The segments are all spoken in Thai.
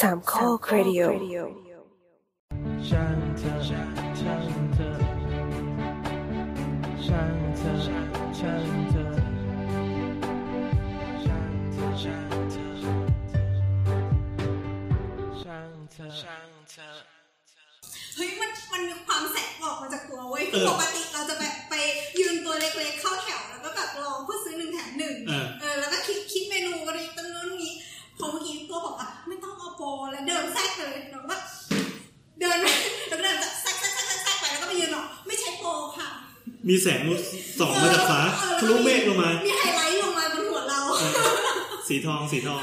สามข้อครดิโอช่างเธอช่างเธอช่างเธอช่างเธอช่างเธอช่างเธอช่างเธอช่างเธอเฮ้ยมันมันมีความแสบออกมาจากตัวเว้ยเออปกติเราจะแบบไปยืนตัวเล็กๆเข้าแถวแล้วก็แบบรอเพื่อซื้อหนึ่งแถมหนึ่งเออเออแล้วก็คิดคิดเมนูอะไรตั้งนู้นนี้พอเมื่อกี้ตัวบอกว่าไม่ต้องเอา โปรแล้วเดินแทรกเลยเราก็แบบเดินไปแล้วก็เดินแทรกแทรกแทรกแทรกแทรกไปแล้วก็ไปยืนหรอกไม่ใช่โปรค่ะ มีแสงส่องมาจากฟ้าทะลุเมฆลงมา มีไฮไลท์ลงมาบนหัวเรา สีทองสีทอง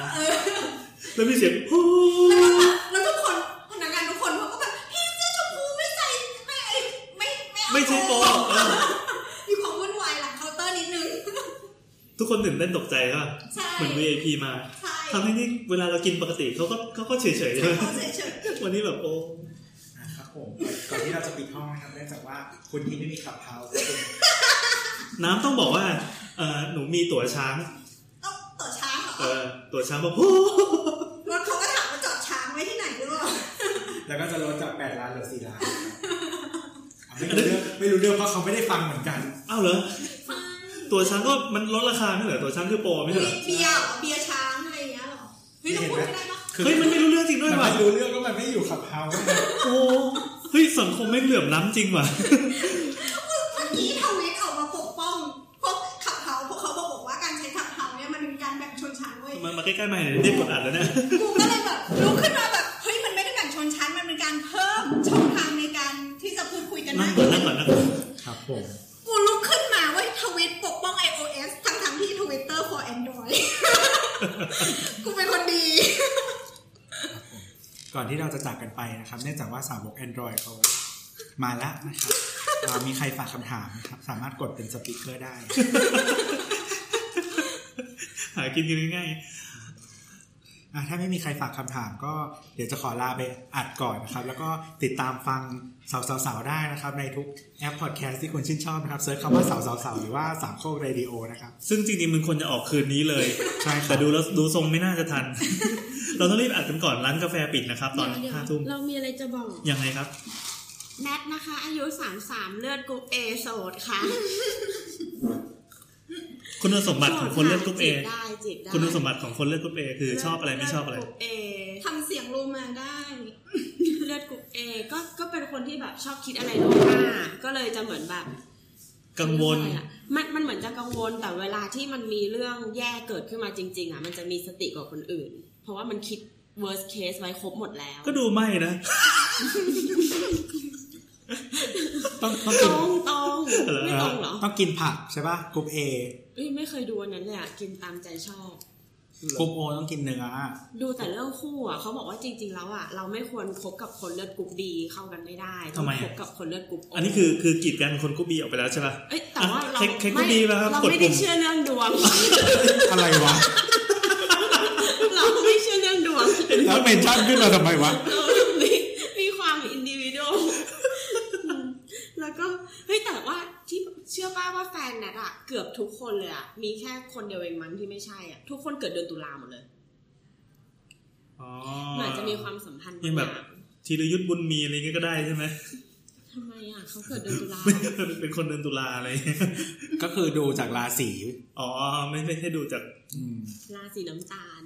แล้วมีเสียงฮูแล้วทุกคนพนักงานทุกคนเขาก็แบบพี่เสื้อชมพูไม่ใส่ไม่ไม่ไม่ไม่ใช่โป ทุกคนตื่นเต้นตกใจใช่ป่ะใช่เหมือน VIP มาใช่ทำให้นี่เวลาเรากินปกติเขาก็เขาก็เฉยเฉยๆใช่ไหมเขาเฉยวันนี้แบบโอ้นะครับผมก่อนที่เราจะปิดห้องนะครับเนื่องจากว่าคุณที่ไม่มีขับเฮาส์น้ำต้องบอกว่าเออหนูมีตั๋วช้างๆต้องต่อช้างเหรเอออตั๋วช้างบอกโอ้รถเขาก็ถามว่าจอดช้างไว้ที่ไหนหรือเปล่าแล้วก็จะลดจาก8ล้านเหลือ4ล้านอะไม่รู้เรื่องไม่รู้เรื่องเพราะเขาไม่ได้ฟังเหมือนกันอ้าวเหรอ ตั๋วช้างก็มันลดราคาไม่เหรอตั๋วช้างคือโปรไม่ใช่เหรอเบียร์เหรอเบียร์ช้างอะไรอย่างเงี้ยเหรอเฮ้ยเราพูดไม่ได้ปะเฮ้ยมันไม่รู้เรื่องจริงด้วยมันว่ะไม่รู้เรื่องก็มันไม่อยู่ขับเฮาส์โอ้เฮ้ยสังคมไม่งเหลื่อมล้ำจริงว่ะเมื่อกี้ทวิตออกมาปกป้องพวกขับเฮาพวกเขาบอกว่าการใช้ขับเฮาเนี่ยมันเป็นการแบ่งชนชั้นเว้ยมันมาใกล้ๆมาเห็นได้กดอัดแล้วเนี่ยกูก็เลยแบบลุกขึ้นมาแบบเฮ้ยมันไม่ได้แบ่งชนชั้นมันเป็นการเพิ่มช่องทางในการที่จะพูดคุยกัน นั่ มาง ก ก่อนนั่งก่อนนั่งก่อน ครับผม กูลุกขึ้นมาเว้ยทวิตปกป้อง iOS ทั้งทั้งๆที่ Twitter for Android กูเป็นคนดี ก่อนที่เรา จะจากกันไปนะครับ เนื่องจากว่าสาวก Android เขามาแล้วนะครับอ่ามีใครฝากคำถามนะครับ สามารถกดเป็นสปีกเกอร์ได้ หากินกันง่ายอะถ้าไม่มีใครฝากคำถามก็เดี๋ยวจะขอลาไปอัดก่อนนะครับ แล้วก็ติดตามฟังเสาเสาเสาได้นะครับ ในทุกแอปพอดแคสต์ที่คุณชื่นชอบนะครับ search คำว่าเสาเสาเสาหรือว่าสามโคกเรดิโอนะครับๆซึ่งจริงๆมันควรจะออกคืนนี้เลย ใช่ครับแต่ดูแล้วดูทรงไม่น่าจะทัน เราต้องรีบอัดกันก่อนร้านกาแฟปิดนะครับ ตอนเดี๋ยวห้าทุ่มเรามีอะไรจะบอกยังไงครับแนทนะคะ อายุ33เลือดกรุ๊ปเอโสดค่ะ คุณสมบัติของคนเลือดกรุ๊ปเอจีบได้จีบได้คุณสมบัติของคนเลือดกรุ๊ปเอคือชอบอะไรไม่ชอบอะไรเลืดกรุ๊ปเอทำเสียงรูมาได้ เลือดกรุ๊ปเอก็ก็เป็นคนที่แบบชอบคิดอะไรล่วงหน้าก็เลยจะเหมือนแบบ กังวลอะไรอะมันมันเหมือนจะกังวลแต่เวลาที่มันมีเรื่องแย่เกิดขึ้นมาจริง ๆ อะ มันจะมีสติกว่าคนอื่น เพราะว่ามันคิด worst case ไว้ครบหมดแล้ว ก็ดูไม่นะ ต้องต้องตกิรนงตรงไม่ตรงเหรอ ต้องกินผักใช่ป่ะกรุ๊ปเอเอ้ยไม่เคยดูอันนั้นเลยอะกินตามใจชอบกรุ๊ปโอต้องกินเนื้อ ดูแต่เรื่องคู่อะเขาบอกว่าจริง ๆ แล้วอะเราไม่ควรคบกับคนเลือดกรุ๊ปดีเข้ากันไม่ได้ต้อทำงไมคอะบกับคนเลือดกรุ๊ปอันนี้คือคือกีดกันคนกรุ๊ปบีออกไปแล้วใช่ป่ะเอ้ยแต่ว่าเราอะเช็คเช็คไม่ดีป่ะครับเรากดไม่ปุ่ได้มเชื่อเรื่องดวงอะไรวะ เราไม่เชื่อเรื่องดวง แล้ว เมนชั่นขึ้นมาทำไมวะเรามีมีความอินดิวิโดแล้วก็เฮ้ยแต่ว่าที่เชื่อป้าว่าแฟนแนทอะเกือบทุกคนเลยอะมีแค่คนเดียวเองมั้งที่ไม่ใช่อะทุกคนเกิดเดือนตุลาหมดเลยอ๋อเหมือนจะมีความสัมพันธ์ยังแบบางธีรยุทธ์บุญมีอะไรเงี้ยก็ได้ใช่ไหมทำไมอะเขาเกิดเดือนตุลาเป็นคนเดินตุลาอะไรก็คือดูจากราศีอ๋อไม่ไม่ใช่ดูจากอืมราศีน้ำตาล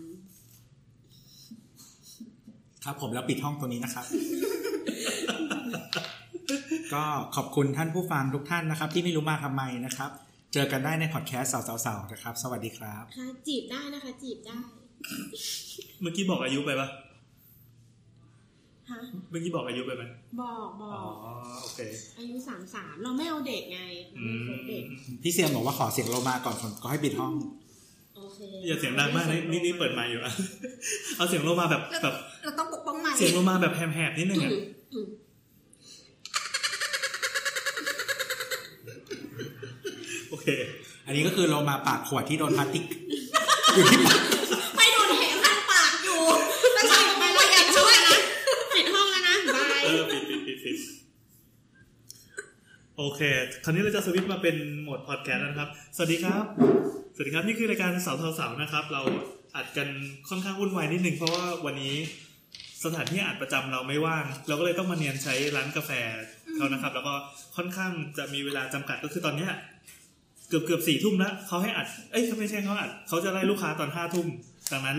ครับผมแล้วปิดห้องตัวนี้นะครับ ก็ขอบคุณท่านผู้ฟังทุกท่านนะครับ ที่ไม่รู้มาทำไมนะครับ เจอกันได้ในพอดแคสต์สาวๆๆนะครับ สวัสดีครับค่ะจีบได้นะคะ จีบได้ เมื่อกี้บอกอายุไปปะฮะเมื่อกี้บอกอายุไปไหมบอกบออ๋อกโอเค อายุสามสามเราไม่เอาเด็กไงเราอืไม่มคบเด็ก พี่เซียมบอกว่าขอเสียงโลมาก่อนผมก็ให้ปิดห้องโอ เคอย่าเสียงดังมากนะนี่นี่เปิดไมค์อยู่อะเอาเสียงลงมาแบบแบบเราต้องปกป้องใหม่เสียงลงมาแบบแหบๆนิดนึงอือะมอืมโอเค อันนี้ก็คือโลมาปากขวดที่โดนพลาสติกอยู่ที่ปาก ไม่โดนแหงข้างปากอยู่แล้วใช่ไปพยายามช่วยนะ ปิดห้องแล้วนะบาย เออปิดปิดปิดปิด โอเค คราวนี้เราจะสวิตช์มาเป็นโหมดพอดแคสต์แล้วนะครับ สวัสดีครับ สวัสดีครับ นี่คือรายการสาวสาวนะครับ เราอัดกันค่อนข้างวุ่นวายนิดนึง เพราะว่าวันนี้สถานที่อัดประจำเราไม่ว่าง เราก็เลยต้องมาเนียนใช้ร้านกาแฟเขานะครับ แล้วก็ค่อนข้างจะมีเวลาจำกัดก็คือตอนเนี้ยเกือบเกือบสี่ทุ่มแล้วเขาให้อัด เอ้ยเขาไม่ใช่เขาอัด เขาจะไล่ลูกค้าตอนห้าทุ่ม ดังนั้น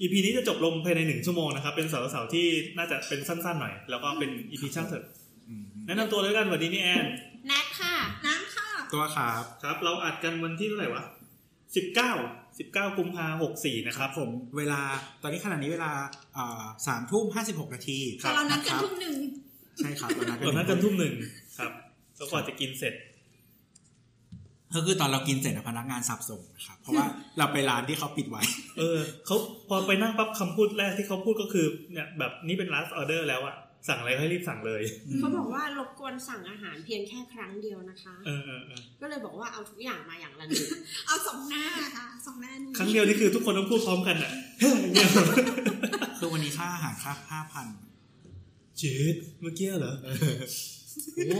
EP นี้จะจบลงภายในหนึ่งชั่วโมงนะครับ เป็นสาร์เสาร์ที่น่าจะเป็นสั้นๆหน่อย แล้วก็เป็น EP ช่างเถอะ แนะนำตัวเลยกันสวัสดีนี่แอนแนทค่ะ น้ำค่ะ ตัวครับครับ เราอัดกันวันที่เท่าไหร่วะสิบเก้าสิบเก้ากุมภาหกสี่นะคครัรับบผมเวลาตอนนี้ขณะนี้เวลาสามทุ่มห้าสิบหกนาทีแต่เรานัดกันครับทุ่มหนึ่งใช่ครับเรานัดตอนนั้นกันทุ่มหนึ่งครับแล้วก่อนจะกินเสร็จก็คือตอนเรากินเสร็จอะพนักงานสับส่งนะครับเพราะว่าเราไปร้านที่เขาปิดไว้ เออเขาพอไปนั่งปั๊บคำพูดแรกที่เขาพูดก็คือเนี่ยแบบนี่เป็น last order แล้วอะ สั่งอะไรให้รีบสั่งเลย เขาบอกว่ารบกวนสั่งอาหารเพียงแค่ครั้งเดียวนะคะเออเออเออก็เลยบอกว่าเอาทุกอย่างมาอย่างละหนึ่งเอาสองหน้าค่ะสองหน้านี้ครั้งเดียวนี่คือทุกคนต้องพูดพร้อมกันอะเนี่ยคือวันนี้ค่าอาหารค่าห้าพันจืดเมื่อกี้เหรอโอ้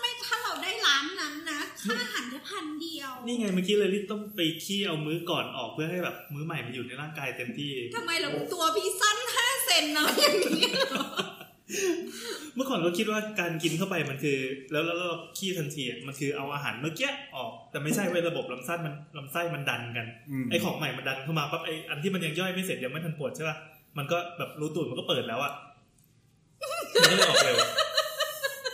ไม่ถ้าเราได้ร้านนั้นนะค่าอาหารแค่พันเดียว นี่ไงเมื่อกี้เลยรีบต้องไปขี้เอามื้อก่อนออกเพื่อให้แบบมื้อใหม่มันอยู่ในร่างกายเต็มที่ทำไมเราตัวพี่สั้นห้าเซนอะไรอย่างนี้ เมื่อก่อนก็คิดว่าการกินเข้าไปมันคือ แล้วแล้วเราขี้ทันทีอะมันคือเอาอาหารเมื่อกี้ออกแต่ไม่ใช่เว้ยระบบลำไส้มันลำไส้มันดันกันมไอของใหม่มันดันเข้ามาปั๊บไออันที่มันยังย่อยไม่เสร็จยังไม่ทันปวดใช่ป่ะมันก็แบบรูตูดมันก็เปิดแล้วอะมันก็เลยออกเร็ว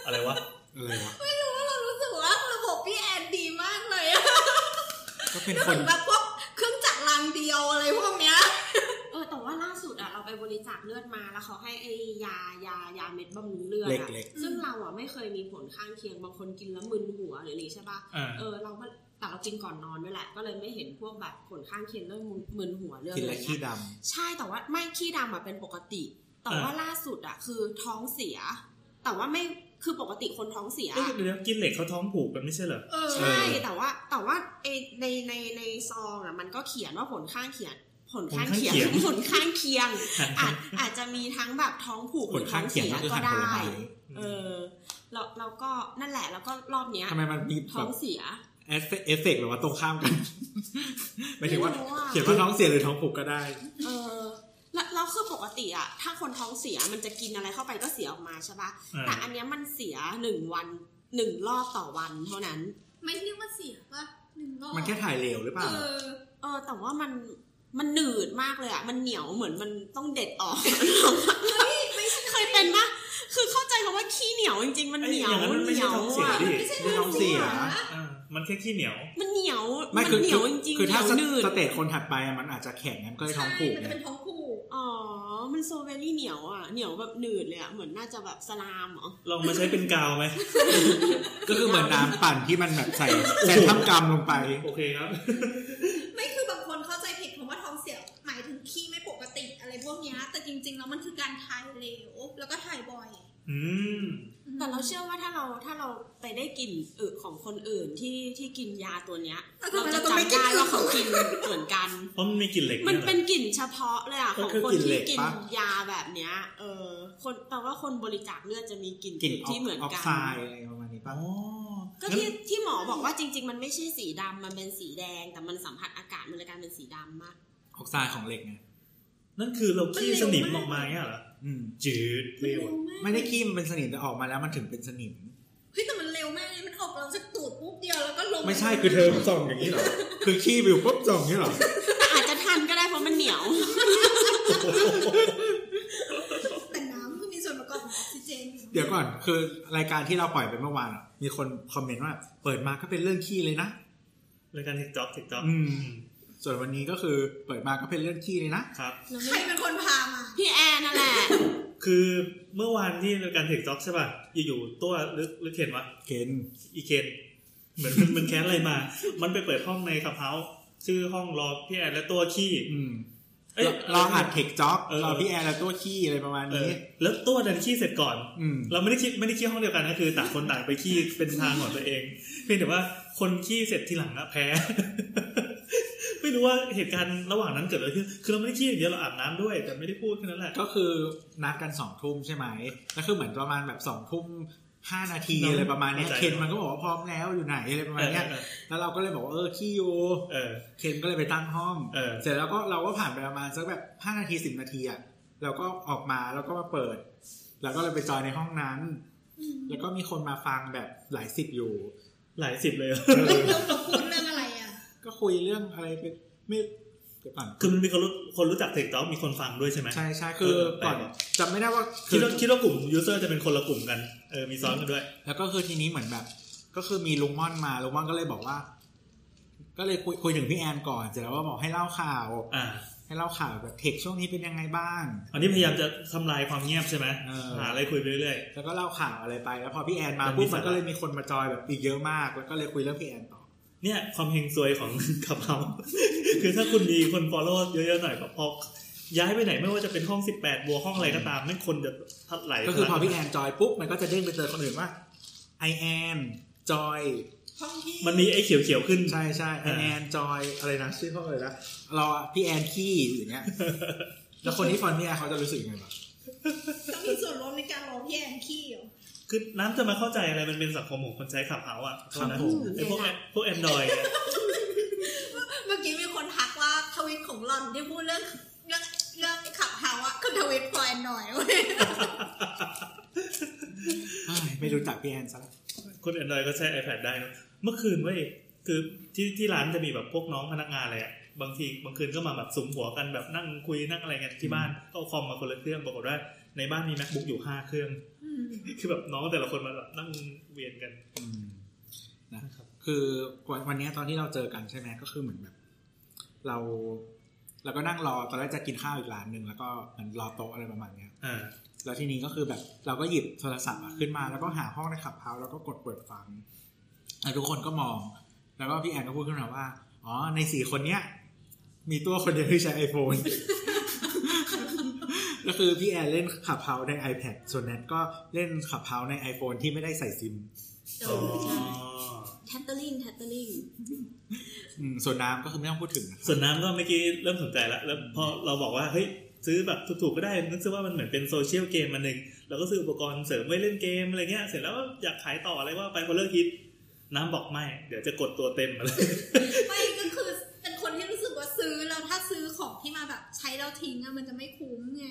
อะไรวะอะไรวะไม่รู้ว่าเรารู้สึกว่าระบบพี่แอนดีมากเลยอะก็เป็นเหคมือนนแบบพวกเครื่องจักรรางเดียวอะไรพวกเนี้ยเออแต่ ว่าล่าสุดอะเราไปบริจาคเลือดมาแล้วเขาให้ไอ้ยายายาเม็ดบำรุงเลือดเอะล็กซึ่งเราอะไม่เคยมีผลข้างเคียงบางคนกินแล้วมึนหัวหรืออะไรใช่ปะอ่าเออเราก็แต่เรากินก่อนนอนด้วยแหละ ก็เลยไม่เห็นพวกแบบผลข้างเคียงเรื่องมึนหัวเรื่องๆกินอะไรแล้วเงี้ขี้ยดใช่แต่ว่าไม่ขี้ดำอะเป็นปกติ แต่ว่าล่าสุดอะคือท้องเสีย แต่ว่าไม่คือปกติคนท้องเสียเอ้ยเดี๋ยวกินเหล็กเขาท้องผูกกันไม่ใช่เหรอเออใช่แต่ว่าแต่ว่าเอในในในซองอะมันก็เขียนว่าผลข้างเคียง ผลข้างเคียงผลข้างเคียงผลข้างเคียง อาจอาจจะมีทั้งแบบท้องผูกำหผรืลอท้ข้าองงเคียงเสียก็คือก็หันผลได้ไม้เออแล้วแล้วก็นั่นแหละแล้วก็รอบเนี้ยทำไมมันมีท้แบองบเสียเอฟเฟกต์เอฟเฟกต์หรือว่าตรงข้ามกันหมายถึงว่าไม่รู้อะเขียนว่าท้องเสียหรือท้องผูกก็ได้ เออแล้วแล้วคือปกติอะถ้าคนท้องเสียมันจะกินอะไรเข้าไปก็เสียออกมาใช่ปะอ่าแต่อันเนี้ยมันเสียหนึ่งวันหนึ่งรอบต่อวันเท่านั้น ไม่เรียกว่าเสียป่ะหนึ่งรอบมันแค่ถ่ายเหลวหรือเปเอล่าอเออแต่ว่ามัน มันหนืดมากเลยอะมันเหนียวเหมือนมันต้องเด็ดออกไม่ใช่เคยเป็นปะคือเข้าใจคำว่าขี้เหนียวจริงๆ มันไอ้เหนียวอย่างนั้นมันไม่เหนีใช่ยวท้องเสียอะดิไม่ใช่ไม่ท้องเสียอ่ามันแค่ขี้เหนียว มันเหนียวไม่นคือเหนีคืยวอจริงๆคือถ้าเหนียวหนืดสเตจคนถัดไปอะมันอาจจะแข็งงั้นก็เลยท้องผูกใช่มันไงจะเป็นท้องผูกอ๋อ มันโซเวลี่เหนียวอะเหนียวแบบหนืดเลยอะเหมือนน่าจะแบบสลามเหรอลองมาใช้เป็นกาวไหมก็คือเหมือนน้ำปั่นที่มันแบบใส่ใส่ทับกำลงไป โอเคครับ ไม่คือบางคนเข้าใจผิด คำว่าท้องเสียหมายถึงขี้ไม่ปกติอะไรพวกเนี้ยแต่จริง ๆ แล้วมันคือการถ่ายเหลวแล้วก็ถ่ายบ่อยอืมแต่เราเชื่อว่าถ้าเราถ้าเราไปได้กลิ่นอึของคนอื่นที่ที่กินยาตัวเนี้ยแล้วทำไมเราจะเราต้องไม่จำกินได้อึว่าเขากินเหมือนกันเพราะมันมีกลิ่นเหล็กมันยหรอเป็นกลิ่นเฉพาะเลยอะก็ของคือคนกลิ่นเหล็ที่กกินปะยาแบบเนี้ย เออ คนแปลว่าคนบริจาคเลือดจะมีกลิ่นกลิ่นอึที่เหมือนออกกันไซด์อะไรประมาณนี้ป่ะอ๋อ ก็ที่ที่หมอบอกว่าจริง ๆ มันไม่ใช่สีดำมันเป็นสีแดง แต่มันสัมผัสอากาศมันเลยกลายเป็นสีดำมากออกไซด์ของเหล็กไงนั่นคือเราขี้สนิมออกมาเงี้ยเหรออืมจืดมันเร็วเร็วมากไม่ได้ขี้มันเป็นสนิมแต่ออกมาแล้วมันถึงเป็นสนิมเฮ้ยแต่มันเร็วมากเลยมันออกเราจากตูดปุ๊บเดียวแล้วก็ลงไม่ใช่คือเธอส่องอย่างนี้เหรอคือขี้วิวปุ๊บส่องอย่างนี้เหรอแต่อาจจะทันก็ได้เพราะมันเหนียว แต่น้ำคือมีส่วนประกอบของออกซิ เจนอยู่เดี๋ยวก่อนคือรายการที่เราปล่อยไปเมื่อวานอะมีคนคอมเมนต์ว่า เปิดมาก็เป็นเรื่องขี้เลยนะรายการทิกจ็อกทิกจ็อกอืมส่วนวันนี้ก็คือเปิดมาก็เป็นเรื่องขี้เลยนะครับใครเป็นคนพามาพี่แอนนั่นแหละ คือเมื่อวานที่รายการทิกจ็อกใช่ป่ะอยู่ๆตัวหรือหรือเข็นวะเข็นอีเคนเหมือนมันมันแค้นอะไรมา มันไปเปิดห้องในขับเฮาส์ชื่อห้องรอพี่แอนและตัวขี้อืมเอ้ย รออัดเทคจ็อกเออรอพี่แอนและตัวขี้อะไรประมาณเอนี้อแล้วตัวดันขี้เสร็จก่อนอืมเราไม่ได้คิดไม่ได้ขี้ห้องเดียวกันนะคือต่างคนต่างไปขี้เป็นทางของตัวเอง เพียงแต่ว่าคนขี้เสร็จทีหลังอะแพ้ ไม่รู้ว่าเหตุการณ์ระหว่างนั้นเกิดอะไรขึ้นคือเราไม่ได้ขี้อย่างเดียวเราอาบน้ำด้วย แต่ไม่ได้พูดแค่นั้นแหละก็คือนัดกันสองทุ่มใช่ไหมแล้วคือเหมือนประมาณแบบสองทุ่ม ห้านาทีอะไรประมาณเนี้ยเข้าใจเคนมันก็บอกว่าพร้อมแล้วอยู่ไหนอะไรประมาณเนี้ยเออแล้วเราก็เลยบอกว่าเออขี้อยู่เออเคนก็เลยไปตั้งห้องเออเสร็จแล้วก็เราก็ผ่านไปประมาณสักแบบห้านาทีสิบนาทีอะแล้วก็ออกมาแล้วก็มาเปิด แล้วก็เลยไปจอยในห้องนั้น แล้วก็มีคนมาฟังแบบหลายสิบอยู่ หลายสิบเลยเออเราพูดเรื่องอะไรอะ ก็คุยเรื่องอะไรไปไม่เดี๋ยว ก่อนคือมันมีคนรู้คนรู้จักเทคต็อกมีคนฟังด้วยใช่ไหมใช่ใช่คือเออก่อนแปลกจำไม่ได้ว่าคิดว่าคิดว่ากลุ่ม user จะเป็นคนละกลุ่มกันเออมีซ้อนกันด้วย แล้วก็คือทีนี้เหมือนแบบ ก็คือมีลุงม่อนมาลุงม่อนก็เลยบอกว่า ก็เลยคุยคุยถึงพี่แอนก่อนเสร็จแล้วก็บอกให้เล่าข่าวอ่าให้เล่าข่าวแบบ tech ช่วงนี้เป็นยังไงบ้าง อันนี้พยายามจะทำลายความเงียบใช่ไหมเออหาอะไรคุยไปเรื่อยแล้วก็เล่าข่าวอะไรไป แล้วพอพี่แอนมามันมีปุ๊บมันสาระก็เลยมีคนมาจอยแบบอีกเยอะมาก แล้วก็เลยคุยเรื่องพี่แอนต่อๆ เนี่ยความเฮงซวยของ Clubhouseคือถ้าคุณมีคนฟอลโล่เยอะๆหน่อยแบบพอย้ายไปไหนไม่ว่าจะเป็นห้อง 18 บัวห้องอะไรก็ตามไม่งคนจะทัดไหลก็คือพอพี่แอนจอยปุ๊บมันก็จะเด้งไปเจอคนอื่นว่าไอแอนจอยห้องที่มันมีไอ้เขียวๆขึ้นใช่ใช่ไออ่าแอนจอยอะไรนะชื่อเขาเลยนะเราอะพี่แอนขี้อย่างเงี้ยแล้วคนที่ฟอนพี่แอนเขาจะรู้สึกยังไงบ้างต้องมีส่วนร่วมในการรอพี่แอนขี้เหรอ คือน้ำจะมาเข้าใจอะไรมันเป็นสังคมของคนใช้ขับเฮาอะครับนะผมไอ้พวกพวกแอนดรอยเมื่อกี้มีคนทักว่าทวิตของหล่อนที่พูดเรื่องเรื่องเรื่องขับเฮาอะคือทวิตพอยหน่อยเว้ยเอ้ยไม่รู้จักพี่แอนซะแล้วคนแอนดรอยก็ใช้ iPad ได้นะเมื่อคืนเว้ยคือที่ที่ร้านจะมีแบบพวกน้องพนักงานอะไรอะบางทีบางคืนก็มาแบบสุมหัวกันแบบนั่งคุยนั่งอะไรกันที่บ้านก็เอาคอมมาคนละเครื่องปรากฏว่า ในบ้านมี macbook อยู่ห้าเครื่อง คือแบบน้องแต่ละคนมาแบบนั่งเวียนกันอืมนะครับคือวันวันเนี้ยตอนที่เราเจอกันใช่ไหมก็คือเหมือนแบบ เราเราก็นั่งรอตอนแรกจะกินข้าวอีกร้านหนึ่งแล้วก็เหมันรอโต๊ะอะไรประมาณเนี้ยอ่าแล้วทีนี้ก็คือแบบ เราก็หยิบโทรศัพท์อะขึ้นมาแล้วก็หาห้องในขับเฮาส์แล้วก็กดเปิดฟังแล้วทุกคนก็มอง แล้วก็พี่แอนก็พูดขึ้นมาว่า อ๋อในสี่คนเนี้ย มีตัวคนเดียวที่ใช้ iPhone ก็คือพี่แอนเล่น Clubhouse ใน iPad ส่วนแนทก็เล่น Clubhouse ใน iPhone ที่ไม่ได้ใส่ซิมเออใช่แทตเตอร์ลิงแทตเตอร์ลิงอืมส่วนน้ำก็คือไม่ต้องพูดถึงนะครับส่วนน้ำก็เมื่อกี้เริ่มสนใจแล้วแล้วพอเราบอกว่าเฮ้ยซื้อแบบถูกๆก็ได้นึกซะว่ามันเหมือนเป็น social game มาหนึ่งเราก็ซื้ออุปกรณ์เสริมไว้เล่นเกมอะไรเงี้ยเสร็จแล้วอยากขายต่ออะไรว่าไปพอเลิกคิดน้ำบอกไม่ เดี๋ยวจะกดตัวเต็มมาเลยไม่ก็คือ ซื้อแล้วถ้าซื้อของที่มาแบบใช้แล้วทิ้งอะมันจะไม่คุ้มไง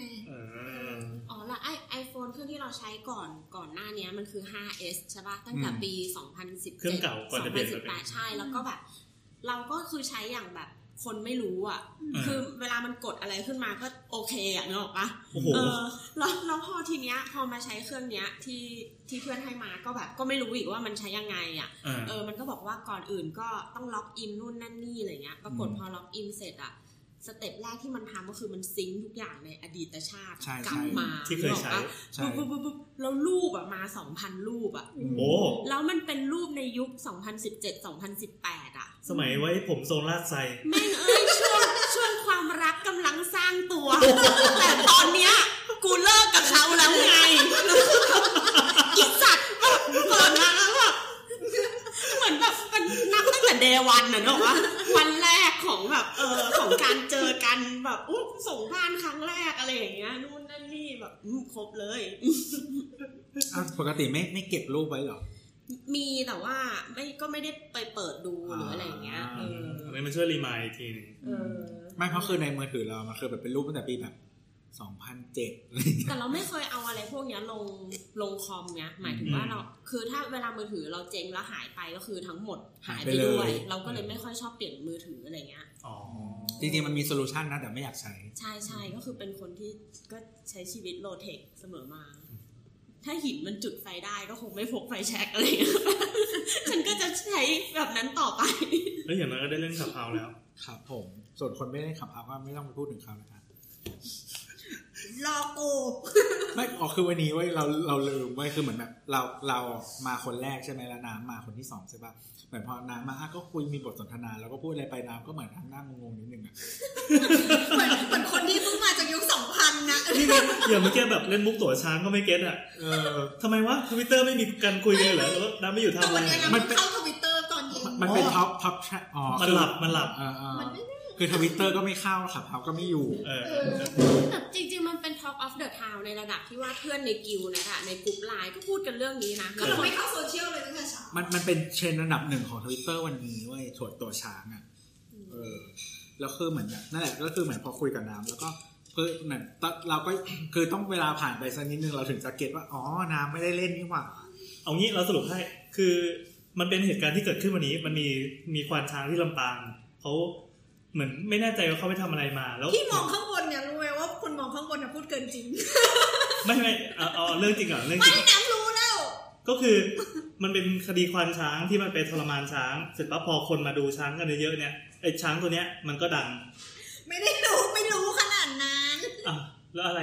อ๋อแล้วไอไอโฟนเครื่องที่เราใช้ก่อนก่อนหน้าเนี้ยมันคือ 5s ใช่ป่ะตั้งแต่อืมปี 2017 เครื่องเก่าก่อนจะเปลี่ยนมาเป็น2018ใช่แล้วก็แบบ เราก็คือใช้อย่างแบบ คนไม่รู้อะอ่าคือเวลามันกดอะไรขึ้นมาก็โอเคอะนึกออกปะโอ้โหเออแล้วแล้วพอทีเนี้ย พอมาใช้เครื่องเนี้ยที่ที่เพื่อนให้มาก็แบบ ก็ไม่รู้อีกว่ามันใช้ยังไงอะอ่าเออ มันก็บอกว่าก่อนอื่นก็ต้องล็อกอินนู่นนั่นนี่อะไรเงี้ย ปรากฏอืมพอล็อกอินเสร็จอะ step แรกที่มันทำก็คือมัน sync ทุกอย่างในอดีตชาติใช่กลับใช่มาที่เคยใช้นึกออกใช่ปะปุ๊บปุ๊บปุ๊บแล้วรูปอะมา2,000รูปอะโอ้แล้วมันเป็นรูปในยุค 2017-2018อะสมัยไว้ผมทรงรากไทรแม่งเอ้ยช่วงช่วงความรักกำลังสร้างตัว แต่ตอนเนี้ยกูเลิกกับเขาแล้วไงอีสัตว์ก่อนหนะแบบเหมือนแบบเป็นนับตั้งแต่เดวันน่ะเนอะวะวันแรก ของแบบเออของการเจอกันแบบอุ๊ยส่งบ้านครั้งแรกอะไรอย่างเงี้ยนู่นนั่นนี่แบบอืมครบเลยอ้าวปกติไม่ไม่เก็บรูปไว้เหรอ มีแต่ว่าไม่ก็ไม่ได้ไปเปิดดูหรืออะไรอย่างเงี้ยเอออันนี้มันช่วยรีมายด์อีกทีหนึงเออไม่เพราะคือในมือถือเรามันคือแบบเป็นรูปตั้งแต่ปีแบบ สองพันเจ็ดอะไรอย่างเงี้ยแต่เราไม่เคยเอาอะไรพวกเนี้ยลงลงคอมเนี้ย หมายถึงว่าเรา คือถ้าเวลามือถือเราเจ๊งแล้วหายไปก็คือทั้งหมดหายไปด้วย เราก็เลยไม่ค่อยชอบเปลี่ยนมือถืออะไรเงี้ย อ๋อ จริงๆ มันมี solution นะแต่ไม่อยากใช้ ใช่ใช่ก็คือเป็นคนที่ก็ใช้ชีวิต low-tech เสมอมา ถ้าหินมันจุดไฟได้ก็คงไม่พกไฟแช็กอะไรเงี้ยฉันก็จะใช้แบบนั้นต่อไปแล้วอย่างนั้นก็ได้เล่น Clubhouse แล้ว ครับผม ส่วนคนไม่ได้ Clubhouse ก็ไม่ต้องไปพูดถึงเขานะครับ รอโกไม่อ๋อคือวันนี้เว้ยเราเราลืมเว้ยคือเหมือนแบบเราเรามาคนแรกใช่ไหมแล้วน้ำมาคนที่สองใช่ปะเหมือนพอน้ำมาอะก็คุยมีบทสนทนา แล้วก็พูดอะไรไปน้ำก็เหมือนทำหน้างงๆนิดนึงอะเหมือนเหมือนคนที่เพิ่งมาจากยุคสองพันนะนี่ไงอย่างเมื่อกี้แบบเล่นมุกตั๋วช้างก็ไม่ get อะเออทำไมวะทวิตเตอร์ไม่มีการคุยกันเลยเหรอแล้วน้ำไม่อยู่แต่ทำอะไรวันนี้เรามันเข้าทวิตเตอร์ตอนเย็นมันเป็น top topอ๋อมันหลับมันหลับเออเออมันไม่ได้ คือทวิตเตอร์ก็ไม่เข้า Clubhouse ก็ไม่อยู่เออแต่จริง ๆ มันเป็น Talk of the Town ในระดับที่ว่าเพื่อนในกิลด์นะคะในกลุ่มไลน์ก็พูดกันเรื่องนี้นะคือเราไม่เข้าโซเชียลเลยตั้งแต่เช้ามันมันเป็นเทรนด์อันดับหนึ่งของทวิตเตอร์วันนี้เว้ยถวดตัวช้างอะเออแล้วคือเหมือนแบบนั่นแหละก็คือเหมือนพอคุยกับน้ำแล้วก็คือเนี่ยตอนเราก็คือต้องเวลาผ่านไปสักนิดนึงเราถึงจะ get ว่าอ๋อน้ำไม่ได้เล่นนี่หว่าเอางี้เราสรุปให้คือมันเป็นเหตุการณ์ที่เกิดขึ้นวันนี้ มันมีมีควานช้างที่ลำปางเขา เหมือนไม่แน่ใจว่าเขาไปทำอะไรมาแล้วที่มองข้างบนเนี่ยรู้ไหมว่าคนมองข้างบนเนี่ยพูดเกินจริง ไม่ไม่เอาเอาเรื่องจริงก่อนเรื่องจไม่ริงน้ำรู้แล้วก็คือมันเป็นคดีควานช้างที่มันไปทรมานช้าง เสร็จปั๊บพอคนมาดูช้างกันเยอะๆเนี่ยไอ้ช้างตัวเนี้ยมันก็ดัง ไม่ได้รู้ไม่รู้ขนาดนั้นอะแล้วอะไร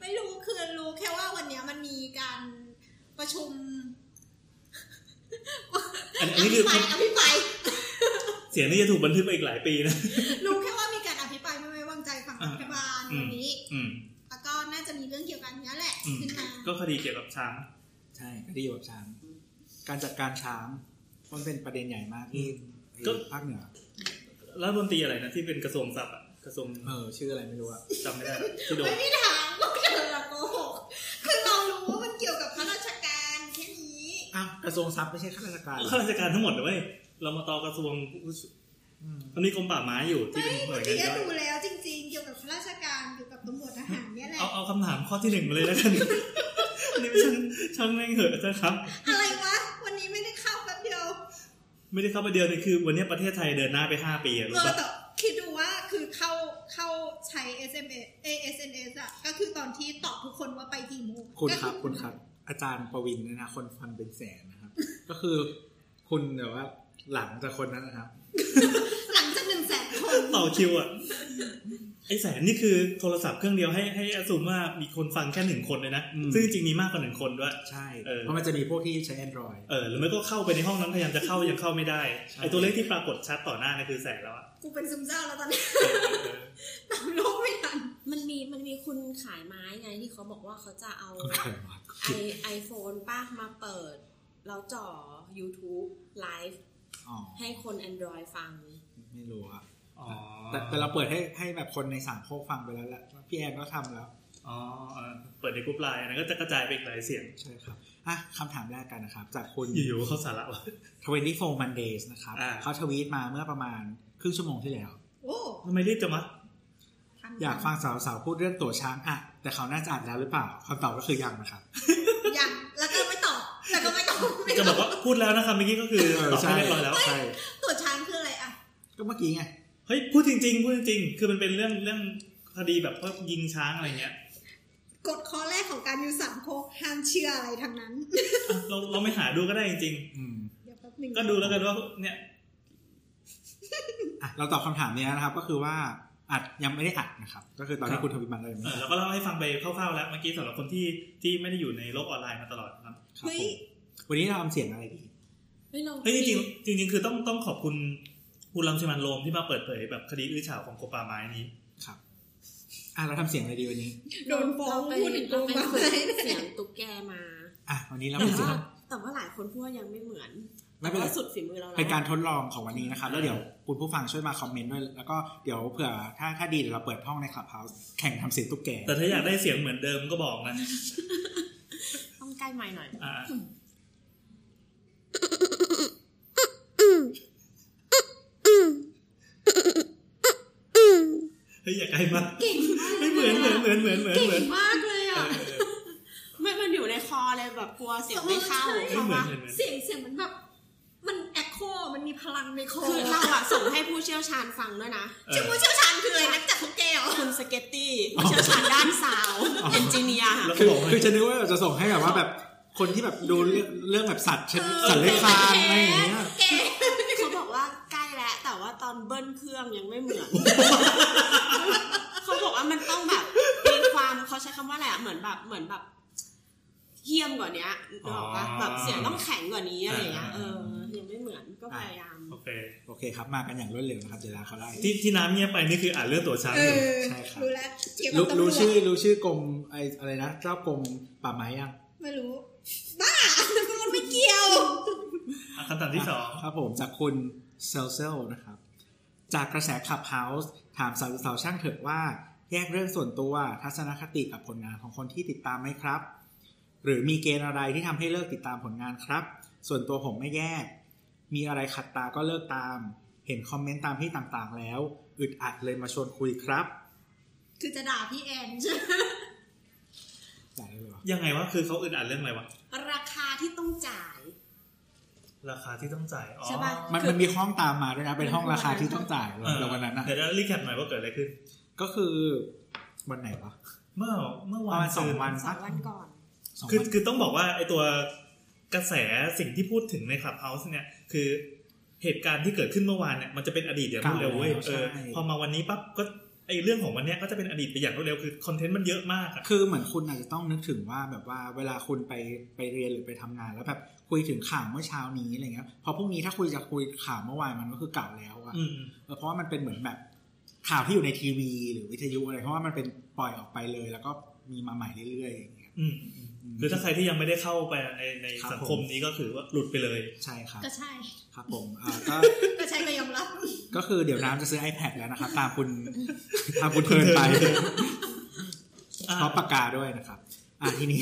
ไม่รู้คือรู้แค่ว่าวันเนี้ยมันมีการประชุมอันอันนี้คืออภิปรายอภิปราย เสียงนี่จะถูกบันทึกไปอีกหลายปีนะ รู้แค่ว่ามีการอภิปรายไม่ไว้วางใจฝั่งรัฐบาลอืมวันนี้อืมแล้วก็น่าจะมีเรื่องเกี่ยวกับอันเนี้ยแหละอืมขึ้นมาก็คดีเกี่ยวกับช้าง ใช่ก็ดีอยู่กับช้าง การจัดการช้างมันเป็นประเด็นใหญ่มากที่ก็ภาคเหนือรัฐมนตรีอะไรนะที่เป็นกระทรวงทรัพย์อะกระทรวงเออชื่ออะไรไม่รู้อะจำไม่ได้ละที่โดนไม่มีทางพวกเธอโกหกคือเรารู้ว่ามันเกี่ยวกับข้าราชการแค่นี้อ้าวกระทรวงทรัพย์ไม่ใช่ข้าราชการเหรอข้าราชการทั้งหมดเลย เว้ยเรามาต่อกระทรวงอืมมันมีกรมป่าไม้อยู่ที่ไม่เป็นหน่เมื่วอยงานกี้ย่อยดูแล้วจริง ๆ เกี่ยวกับข้าราชการเกี่ยวกับตำรวจทหารเนี่ยแหละ เอาเอาคำถามข้อที่หนึ่งมาเลยแล้วกันอันนี้ช่างช่างแม่งเหอะนะครับ อะไรวะ วันนี้ไม่ได้เข้าแป๊บเดียว ไม่ได้เข้าประเดียวเลยคือ วันนี้ประเทศไทยเดินหน้าไปห้าปีอะเอรู้อปะแต่คิดดูว่าคือเข้าเข้าใช้ SMS เอ SNS อะก็คือตอนที่ตอบทุกคนว่าไปกี่โมงคุณก็ครับคุณครับ อาจารย์ประวินเนี่ยนะคนฟังเป็นแสนนะครับ ก็คือคุณแบบว่า หลังจากคนนั้นนะครับ หลังจากหนึ่งแสนคนต่อคิวอะไอแสนนี่คือโทรศัพท์เครื่องเดียวให้ให้อสูมว่ามีคนฟังแค่หนึ่งคนเลยนะอืมซึ่งจริงๆมีมากกว่าหนึ่งคนด้วย ใช่เออเพราะมันจะมีพวกที่ใช้ Android เออหรือไม่ก็เข้าไปในห้องนั้นพยายามจะเข้ายังเข้าไม่ได้ใช่ไอตัวเลขที่ปรากฏชัดต่อหน้านี่คือแสนแล้วอะกูเป็นซึมเศร้าแล้วตอนนี้เออเออตามโลกไม่ทันมันมีมันมีคุณขายไม้ไงที่เขาบอกว่าเขาจะเอาคุณใครวะไอไอโฟนป้ามาเปิดแล้วจ่อ YouTube ไลฟ์อ๋อ ให้คน Android ฟัง ไม่รู้อะอ๋อแต่แต่เราเปิดให้ให้แบบคนในสามโคกฟังไปแล้วแหละพี่แอนก็ทำแล้วอ๋อเออเปิดในกรุ๊ปไลน์อันนั้นก็จะกระจายไปอีกหลายเสียง ใช่ครับอะคำถามแรกกันนะครับ จากคุณอยู่ๆเขาสาระวะ24 Mondays นะครับอ่าเขาทวีตมาเมื่อประมาณครึ่งชั่วโมงที่แล้ว โอ้ทำไมรีบจังวะทันอยากฟังสาวๆพูดเรื่องตัวช้างอะแต่เขาน่าจะอ่านแล้วหรือเปล่าคำตอบก็คือยังนะครับยังแล้วก็ไม่ตอบ แล้วก็ไม่ตอบไม่จะตบออบกว่าพูดแล้วนะครับเมื่อกี้ก็คือตอบให้เรียบร้อยแล้ว ใช่ตัวช้างคืออะไรอะก็เมื่อกี้ไงเฮ้ยพูดจริงๆพูดจริงๆคือมันเป็นเรื่องเรื่องคดีแบบว่ายิงช้างอะไรเงี้ยกฎข้อแรกของการอยู่สามโคกห้ามเชื่ออะไรทั้งนั้น อะเราเราไม่หาดูก็ได้จริงอืมเดี๋ยวแป๊บหนึงๆ ก็ดูแล้วกันว่าเนี่ย อะเราตอบคำถามนี้นะครับ ก็คือว่าอัดยังไม่ได้อัดนะครับ ก็คือตอนครัที่บ คุณทวีตมาเลยไม่เออได้เราก็เล่าให้ฟังไปคร่าวๆแล้วเมื่อกี้สำหรับคนที่ที่ไม่ได้อยู่ในโลกออนไลน์มาตลอด ครับครับเฮ้ยผมวันนี้เราทำเสียงอะไรดีเฮ้ยเราเฮ้ยจริงๆจริงๆคือต้องต้องขอบคุณคุณลังสิมันต์โรมที่มาเปิดเผยแบบคดีอื้อฉาวของโกปาไม้นี้ครับ อะเราทำเสียงอะไรดีวันนี้ โดนฟ้องเราไปพูดถึงโกเราไปงฝึกไม้เสียงตุ๊กแกมา อะวันนี้เราแต่เป็นเสียว่างแต่ว่าหลายคนพูดว่ายังไม่เหมือนไม่เป็นไรแต่ว่าสุดฝีมือเราแล้วเป็นการทดลองของวันนี้นะครับ แล้วเดี๋ยวคุณผู้ฟังช่วยมาคอมเมนต์ด้วย แล้วก็เดี๋ยวเผื่อถ้าถ้าดีเดี๋ยวเราเปิดห้องในคลับเฮาส์แข่งทำเสียงตุ๊กแก แต่ถ้าอยากได้เสียงเหมือนเดิมก็บอกนะต้อง ใกล้ไม้หน่อย อ่าเฮ้ยอย่าไกลมากเก่งมากไม่เหมือนเหมือนเหมือนเหมือนเหมือนเก่เหมือนงมากเลยเออะอเออไม่มันอยู่ในคอเลยแบบกลัวเสียงไม่เข้าเออใช่ เข้าเหมือนปะเหมือนเหมือนเสียงเสียงมันแบบ มันแอคโคมันมีพลังในคอคือเราอะส่งให้ผู้เชี่ยวชาญฟังด้วยนะเอชื่ออผู้เชี่ยวชาญคืออะไรนักจัดตุ๊กแกเหรอคุณสเก็ตตี้ผู้เชี่ยวชาญด้านซาวเอนจิเนียร์แล้วก็คือบอกว่าคือจะนึกว่าเราจะส่งให้แบบว่าแบบคนที่แบบดูเรื่องเรื่องแบบสัตว์ชนิดสัตว์เลื้อยคลานอะไรอย่างเงี้ยแกเขาบอกว่าใกล้แล้วแต่ว่าตอนเบิ้ลเครื่องยังไม่เหมือนเขาบอกว่ามันต้องแบบมีความเขาใช้คำว่าอะไรอะเหมือนแบบเหมือนแบบ เฮี้ยมกว่านี้นึกออกปะแบบเสียงต้องแข็งกว่านี้อะไรอย่างเงี้ยเออยังไม่เหมือนก็พยายามโอเคโอเคครับมากันอย่างรวดเร็วนะครับเดี๋ยวลาเขาไล่ที่ที่น้ำเงียบไปนี่คืออ่านเรื่องตัวช้างเออยู่อใช่ครับรู้แล้วเกี่ยวกัรู้บตำรวรู้จชื่อรู้ชื่อกรมไออะไรนะเจ้ากรมป่าไม้ยังไม่รู้บ้ามันไม่เกี่ยวอะคำถามที่สองครับผมจากคุณเซลเซลนะครับ จากกระแสขับเฮาส์ถามสาวสาวๆช่างเถอะว่า แยกเรื่องส่วนตัวทัศนคติกับผลงานของคนที่ติดตามไหมครับ หรือมีเกณฑ์อะไรที่ทำให้เลิกติดตามผลงานครับ ส่วนตัวผมไม่แยก มีอะไรขัดตาก็เลิกตาม เห็นคอมเมนต์ตามที่ต่างๆ แล้ว อึดอัดเลยมาชวนคุยครับ คือจะด่าพี่แอนใช่ไหมจ่ายได้เลยวะยังไงวะคือเขาอึดอัดเรื่องอะไรวะราคาที่ต้องจ่าย ราคาที่ต้องจ่ายอ๋อใช่ปะมันมันมีห้องตามมาด้วยนะเป็นห้องราคาที่ต้องจ่ายเออในวันนั้นนะเดี๋ยวจะ recap หน่อยว่าเกิดอะไรขึ้น ก็คือวันไหนวะเมื่อเมื่อประวานมาณสองซืวันสองวันก่อนสอง คือวันคือต้องบอกว่าไอตัวกระแสสิ่งที่พูดถึงใน Clubhouse เนี่ย คือเหตุการณ์ที่เกิดขึ้นเมื่อวานเนี่ยมันจะเป็นอดีตอย่างรวดเร็วเว้ยเออพอมาวันนี้ปั๊บก็ไอเรื่องของวันเนี้ยก็จะเป็นอดีตไปอย่างรวดเร็วคือคอนเทนต์มันเยอะมากอะคือเหมือนคุณอาจจะต้องนึกถึงว่าแบบว่าเวลาคุณไปไปเรียนหรือไปทำงาน แล้วแบบคุยถึงข่าวเมื่อเช้านี้อะไรเงี้ยพอพรุ่งนี้ถ้าคุยจะคุยข่าวเมื่อวานมันก็คือเก่าแล้วอะอืมเออเพราะว่ามันเป็นเหมือนแบบข่าวที่อยู่ในทีวี หรือวิทยุอะไรเพราะว่ามันเป็นปล่อยออกไปเลย แล้วก็มีมาใหม่เรื่อยๆ อย่างเงี้ยอืมหรือถ้าใครที่ยังไม่ได้เข้าไปในในครับสังคมนี้ก็คือว่าหลุดไปเลย ใช่ครับ ก็ใช่ ครับผมอ่าก็ก็ใช่ก็ยอมรับ ก็คือเดี๋ยวน้ำจะซื้อ iPad แล้วนะครับ ตามคุณตามคุณเทิร์นไปอ่าพร้อมปากกาด้วยนะครับ อ่าทีนี้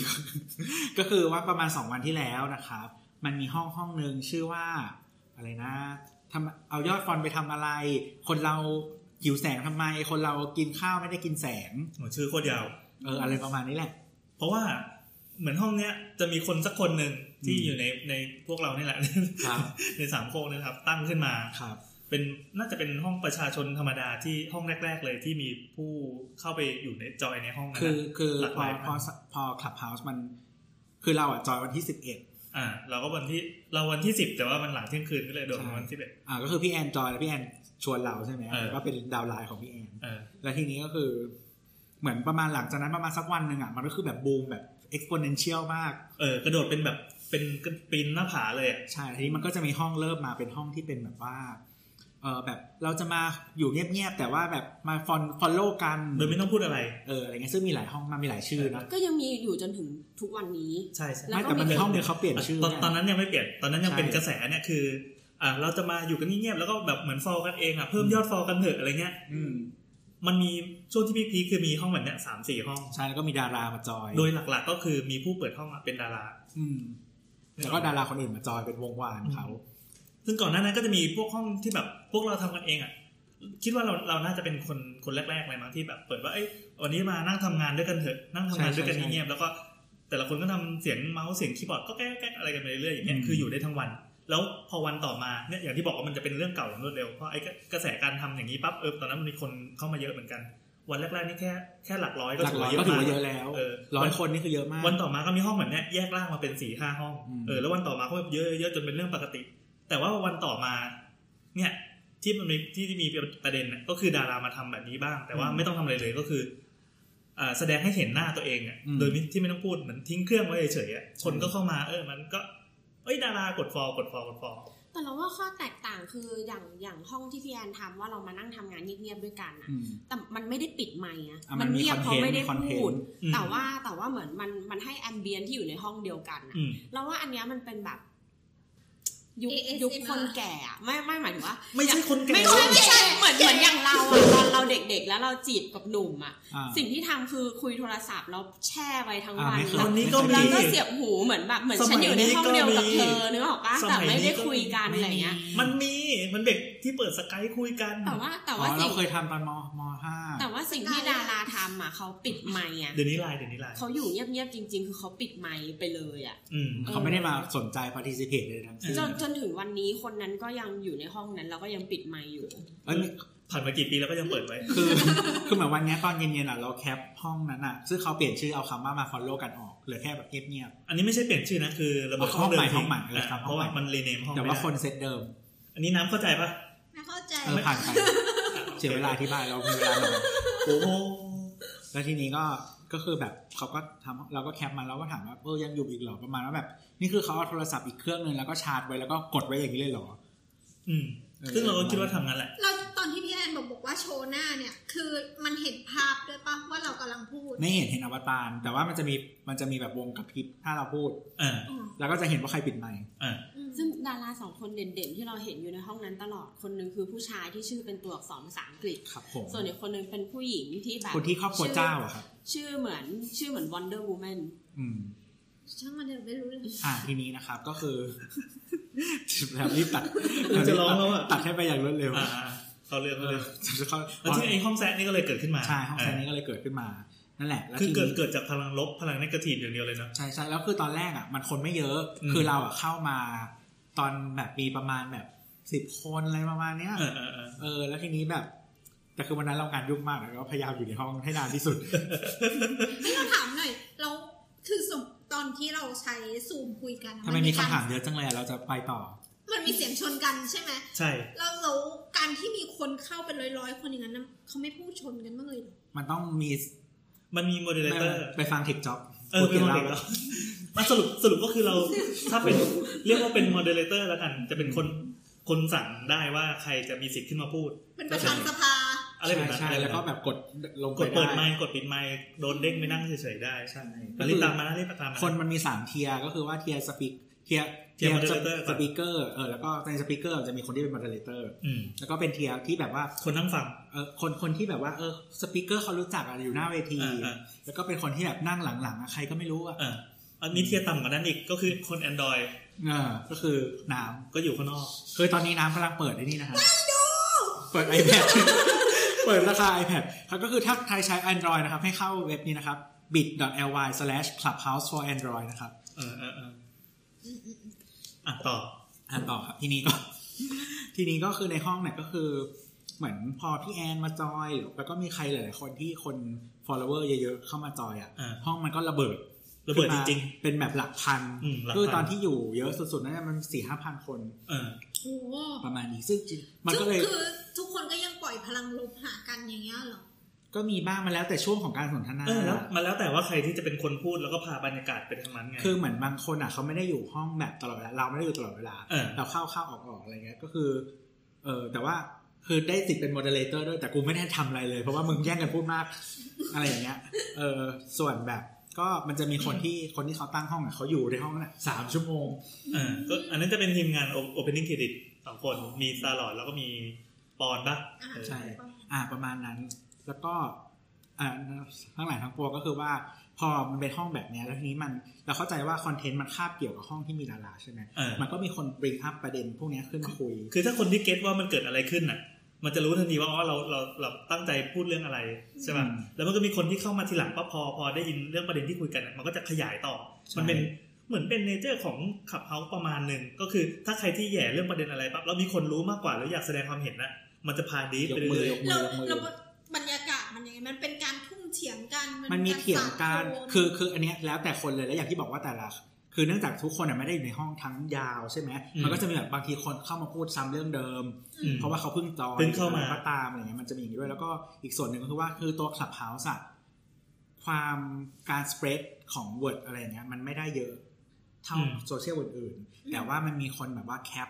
ก็คือว่าประมาณสองวันที่แล้วนะครับ มันมีห้องห้องหนึ่งชื่อว่า อะไรนะทำเอายอดฟอนต์ไปทำอะไร คนเราหิวแสงทำไม คนเรากินข้าวไม่ได้กินแสงโหชื่อโคตรยาว เอออะไรประมาณนี้แหละ เพราะว่าเหมือนห้องเนี้ยจะมีคนสักคนหนึ่งที่อืมอยู่ในในพวกเรานี่แหละครับในสามโคกนะครับ ตั้งขึ้นมาครับ เป็นน่าจะเป็นห้องประชาชนธรรมดาที่ห้องแรก ๆ เลยที่มีผู้เข้าไปอยู่ในจอยในห้องนั้นคือนะคือหลากพหอลายพอพอ Clubhouse มัน คือเราอะจอยวันที่สิบเอ็ดอ่า เราก็วันที่เราวันที่สิบแต่ว่ามันหลังเที่ยงคืนก็เลยโดนวันที่สิบเอ็ดอ่าก็คือพี่แอนจอยแล้วพี่แอนชวนเราใช่ไหมเออก็เป็น downline ของพี่แอนเออแล้วทีนี้ก็คือ เหมือนประมาณหลังจากนั้นประมาณสักวันหนึ่งอะมันก็คือแบบบูมแบบ exponential มากเออกระโดดเป็นแบบเป็นปีนหน้าผาเลยอะใช่ทีนี้มันก็จะมีห้องเริ่มมาเป็นห้องที่เป็นแบบว่าเออแบบเราจะมาอยู่เงียบๆแต่ว่าแบบมาฟอลฟอลโล่กันโดยไม่ต้องพูดอะไรเอออะไรเงี้ยซึ่งมีหลายห้องมากมีหลายชื่อนะก็ยังมีอยู่จนถึงทุกวันนี้ใช่ใช่แล้วไม่ก็แต่มันมีมีห้องหนึงเขาเปลี่ยนชื่อตอนไงตอนนั้นยังไม่เปลี่ยนตอนนั้นยังใช่เป็นกระแสเนี่ยคืออ่าเราจะมาอยู่กันเงียบๆแล้วก็แบบเหมือนฟอลกันเองอะเพิ่มยอดฟอลกันเถอะอะไรเงี้ยอืม มันมีช่วงที่พีคๆคือมีห้องแบบเนี้ยสามสี่ห้องใช่แล้วก็มีดารามาจอย โดยหลักๆ ก็คือมีผู้เปิดห้องอะเป็นดารา อืมแล้วก็ดาราคนอื่นมาจอยเป็นวงวานเขา ซึ่งก่อนหน้านั้นก็จะมีพวกห้องที่แบบพวกเราทำกันเองอะ คิดว่าเราเราน่าจะเป็นคนคนแรกๆเลยมั้งที่แบบเปิดว่าเอ้ยวันนี้มานั่งทำงานด้วยกันเถอะนั่งทำงานด้วยกันเงียบๆแล้วก็แต่ละคนก็ทำเสียงเมาส์เสียงคีย์บอร์ดก็แก๊กแก๊กอะไรกันไปเรื่อยๆอย่างเงี้ยคืออยู่ได้ทั้งวัน แล้วพอวันต่อมาเนี่ยอย่างที่บอกว่ามันจะเป็นเรื่องเก่าอย่างรวดเร็วเพราะไอ้กระแสการทำอย่างนี้ปั๊บเออตอนนั้นมันมีคนเข้ามาเยอะเหมือนกัน วันแรกๆนี่แค่แค่หลักร้อยก็หลักถือร้อว่ายเยก็อะถือมากว่าเยอะแล้วเออร้อยคนนี่คือเยอะมาก วันต่อมาก็มีห้องแบบเนี้ยแยกร่างมาเป็นสี่ห้าห้องอืมเออแล้ววันต่อมาก็เยอะเยอะจนเป็นเรื่องปกติ แต่ว่าวันต่อมา เนี่ยที่มันมีที่ที่มีประเด็นน่ะก็คือดารามาทำแบบนี้บ้าง แต่ว่าไม่ต้องทำอะไรเลยก็คืออ่าแสดงให้เห็นหน้าตัวเองอะโดยที่ไม่ต้องพูดเหมือนทิ้งเครื่องไว้เฉยๆอะคนก็เข้ามาเออมันก็เอ้ยดารากดฟอลกดฟอลกดฟอลแต่เราว่าข้อแตกต่างคืออย่างอย่างห้องที่พี่แอนทำว่าเรามานั่งทำงานเงียบๆด้วยกันอะอืมแต่มันไม่ได้ปิดไมค์อะอะมัมันนมีเงียบเพราะไม่ได้คอนเทนต์พูดอืมแต่ว่าแต่ว่าเหมือนมันมันให้แอมเบียนที่อยู่ในห้องเดียวกันอะอืมเราว่าอันเนี้ยมันเป็นแบบ ยุค ASMR ยุคคนแก่อะไม่ไม่หมายถึงว่า ไม่ใช่คนแก่ ไม่ใช่ไม่ใช่เหมือนเหมือนอย่างเราอะตอนเราเด็กๆ แล้วเราจีบกับหนุ่มอะอ่า สิ่งที่ทำคือคุยโทรศัพท์แล้วแช่ไปทั้งอ่าวันไม่เคยแล้ววันนี้ก็มี แล้วก็เสียบหูเหมือนแบบเหมือนฉันอยู่ในห้องเดียวกับเธอนึกออกปะสแต่มัยไม่นี้ได้ก็คุยกันอะไรเงี้ย มันมี มันเด็กที่เปิดสกายคุยกัน แต่ว่าแต่อ๋อว่าเราสิ่งเคยทำตอนมมห้าแต่ว่าสิ่งที่ดาราทำอะเขาปิดไมค์อะเดี๋ยวนี้ไลน์เดี๋ยวนี้ไลน์เขาอยู่เงียบๆจริง ๆ คือเขาปิดไมค์ไปเลยอะอืมเขาไม่ได้มาสนใจ participate เลยทั้งสิ้นจนจนถึงวันนี้คนนั้นก็ยังอยู่ในห้องนั้นแล้วก็ยังปิดไมค์อยู่เอ้ยผ่านมากี่ปีแล้วก็ยังเปิดไว้ คือ คือเหมือนวันเนี้ยตอนเย็นๆอะเราแคปห้องนั้นอะ ซึ่งเขาเปลี่ยนชื่อเอาคำว่ามา follow กันออก เหลือแค่แบบเงียบอันนี้ไม่ใช่เปลี่ยนชื่อนะ คือระเบิดเอาห้องเดิมห้องใหม่ทิ้ห้องใหม่เอออะครับเพราะว่าห้องใหม่มันรีเนมห้องๆแต่ไม่ว่าได้คนเซตเดิม อันนี้น้ำเข้าใจปะไม่เข้าใจ เออผ่านไปเสียเวลาที่บ้านเรามีเวลาหน่อยโอ้โหแล้วทีนี้ก็ก็คือแบบเขาก็ทำเราก็แคปมาเราก็ถามว่าเออยังอยู่อีกเหรอประมาณว่าแบบ นี่คือเขาเอาโทรศัพท์อีกเครื่องหนึงแล้วก็ชาร์จไว้แล้วก็กดไว้อย่างนี้เลยเหรอ อืมเออซึ่งเราก็คิดว่าทำงั้นแหละเราตอนที่พี่แอนบอกบอกว่าโชว์หน้าเนี่ย คือมันเห็นภาพด้วยปะว่าเรากำลังพูด ไม่เห็นเห็นอวตารแต่ว่ามันจะมีมันจะมีแบบวงกระพริบถ้าเราพูดอ่าอืมแล้วก็จะเห็นว่าใครปิดไมค์อ่าอืม ซึ่งดาราสองคนเด่นๆ ที่เราเห็นอยู่ในห้องนั้นตลอดคนหนึ่งคือผู้ชายที่ชื่อเป็นตัวอักษรภาษาอังกฤษครับผมส่วนอีกคนหนึ่งเป็นผู้หญิงที่แบบคนที่ครอบครัวเจ้าอะครับชื่อเหมือนชื่อเหมือน Wonder Woman อืมช่างมันเถอะไม่รู้เลยอ่าทีนี้นะครับก็คือแล้วรีบตัดจะร้องแล้วอะตัดให้ไปอย่างรวดเร็วอ่าเขาเรื่องเอเขาอเรื่องจะเข้าแล้วที่ไอ้ห้องแซะนี่ก็เลยเกิดขึ้นมาใช่ห้องแซนนี้ก็เลยเกิดขึ้นมานั่นแหละแล้วคือทีเกิดนี้เกิดจากพลังลบพลังนกาทีฟอย่างเดียวเลยเนาะใช่ใช่แล้วคือตอนแรกอะมันคนไม่เยอะอืมคือเราอะเข้ามา ตอนแบบมีประมาณแบบสิบคนอะไรประมาณเนี้ยเออเออเออเออ แล้วทีนี้แบบ แต่คือวันนั้นเรางานยุ่งมากแล้วก็พยายามอยู่ในห้องให้นานที่สุดให้เราถามหน่อยเราคือสมตอนที่เราใช้ซูมคุยกันอะทำไมมีกรคำถามเยอะจังเลยอะเราจะไปต่อ มันมีเสียงชนกันใช่ไหมใช่แล้วแล้วการที่มีคนเข้าเป็นร้อยๆคนอย่างนั้นน่ะเขาไม่พูดชนกันบ้างเลยเหรอมันต้องมีมันมี moderator ไปฟัง take job เออเป็น mod แล้วมาสรุปสรุปก็คือเราถ้าเป็นเรียกว่าเป็น moderator แล้วกันจะเป็นคนคนสั่งได้ว่าใครจะมีสิทธิ์ขึ้นมาพูด เป็นประธานสภาอะไรแบบนั้นใช่อะไรแล้วก็บบแบบกดลงกดเปิดไมได้ค์กดปิดไมค์โดนเด้งไปนั่งเฉยๆได้ใช่มารีบตามมานะรีบตามมาคนมันมีสาม tier ก็คือว่าเทียร์สปีก เทียร์ tier moderator speaker เออแล้วก็ใน speaker จะมีคนที่เป็น moderator อืมแล้วก็เป็น tier ที่แบบว่าคนนั่งฟังเออคนคนที่แบบว่าเออสปีกเกอร์เขารู้จักอะอยู่หน้าเวทีอ่าอ่าแล้วก็เป็นคนที่แบบนั่งหลังๆอะใครก็ไม่รู้อะอ่าอันนี้เทียร์ต่ำกว่านั้นอีกก็คือคน Android เออก็คือน้ก็อยู่ข้างนอกำคือตอนนี้น้ำกำลังเปิดไอ้นี่นะฮะเปิด iPad เปิดราคา iPad ครับก็คือถ้าใครใช้ Android นะครับ ให้เข้าเว็บนี้นะครับ bit.ly/clubhouse for android นะครับเออเออเอออะต่ออ่านต่อครับ ทีนี้ก็ ทีนี้ก็คือในห้องเนี่ยก็คือ เหมือนพอพี่แอนมาจอย แล้วก็มีใครหลาย ๆ คนที่คน follower เยอะ ๆ เข้ามาจอยอะอ่าห้องมันก็ระเบิดระเบิดจขึ้นมาริงเป็นแบบหลักพันอืมหลักพัน คือตอนที่อยู่เยอะสุดๆนั่นมันสี่ห้าพันคนๆเออโอ้โหประมาณนี้ซึ่งมันซึ่ก็งเลยคือทุกคนก็ยังปล่อยพลังลบหากันอย่างเงี้ยเหรอ ก็มีบ้างมาแล้วแต่ช่วงของการสนทนาเออแล้วมาแล้วแต่ว่าใครที่จะเป็นคนพูดแล้วก็พาบรรยากาศไปทางนั้นไงคือเหมือนบางคนอะเขาไม่ได้อยู่ห้องแบบตลอดเวลาเราไม่ได้อยู่ตลอดเวลาเออเราเข้าเข้าออกออกอะไรเงี้ยก็คือ เออแต่ว่าคือได้สิทธิ์เป็น moderator ด้วยแต่กูไม่ได้ทำอะไรเลย เพราะว่ามึงแย่งกันพูดมาก อะไรอย่างเงี้ยเออส่วนแบบก็มันจะมีคนที่คนที่เขาตั้งห้องอะเขาอยู่ในห้องน่ะสามชั่วโมงเออก็อันนั้นจะเป็นทีมงาน Opening Credit สองคนมีซาลอดแล้วก็มีปอนปะอ่าเออใช่ อ่าประมาณนั้น แล้วก็อ่าทั้งหลายทั้งปวงก็คือว่าพอมันเป็นห้องแบบเนี้ยแล้วทีนี้มันเราเข้าใจว่าคอนเทนต์มันคาบเกี่ยวกับห้องที่มีดาราใช่ไหมเออมันก็มีคน bring up ประเด็นพวกเนี้ยขึ้นมาคุย คือถ้าคนที่เก็ตว่ามันเกิดอะไรขึ้นน่ะ มันจะรู้ทันทีว่าอ๋อเราเราเราตั้งใจพูดเรื่องอะไรใช่ป่ะอืมแล้วมันก็มีคนที่เข้ามาทีหลังปั๊บพอพอได้ยินเรื่องประเด็นที่คุยกันน่ะมันก็จะขยายต่อใช่มันเป็นเหมือนเป็นเนเจอร์ของขับเฮาประมาณหนึ่งก็คือถ้าใครที่แหย่เรื่องประเด็นอะไรปั๊บแล้วมีคนรู้มากกว่าแล้วอยากแสดงความเห็นน่ะมันจะพาดีฟยไปกมือเรื่อยย กมืแล้อวยกมือแล้วบรรยากาศมันยังไงมันเป็นการทุ่มเถียงกันมันมีเถียงกันสาดโคือคืออันเนี้ยแล้วแต่คนเลยแล้วอย่างที่บอกว่าแต่ละคือเนื่องจากทุกคนอะไม่ได้อยู่ในห้องทั้งยาวใช่ไหมมันก็จะมีแบบบางทีคนเข้ามาพูดซ้ำเรื่องเดิมๆอืมเพราะว่าเขาเพิ่งจอยเพิ่งเข้ามาก็ตามอะไรเงี้ยมันจะมีอย่างนี้ด้วยแล้วก็อีกส่วนหนึ่งก็คือว่าคือตัว Clubhouse อะความการสเปรดของ Word อะไรเงี้ยมันไม่ได้เยอะเท่าโซเชียลอื่นๆแต่ว่ามันมีคนแบบว่า cap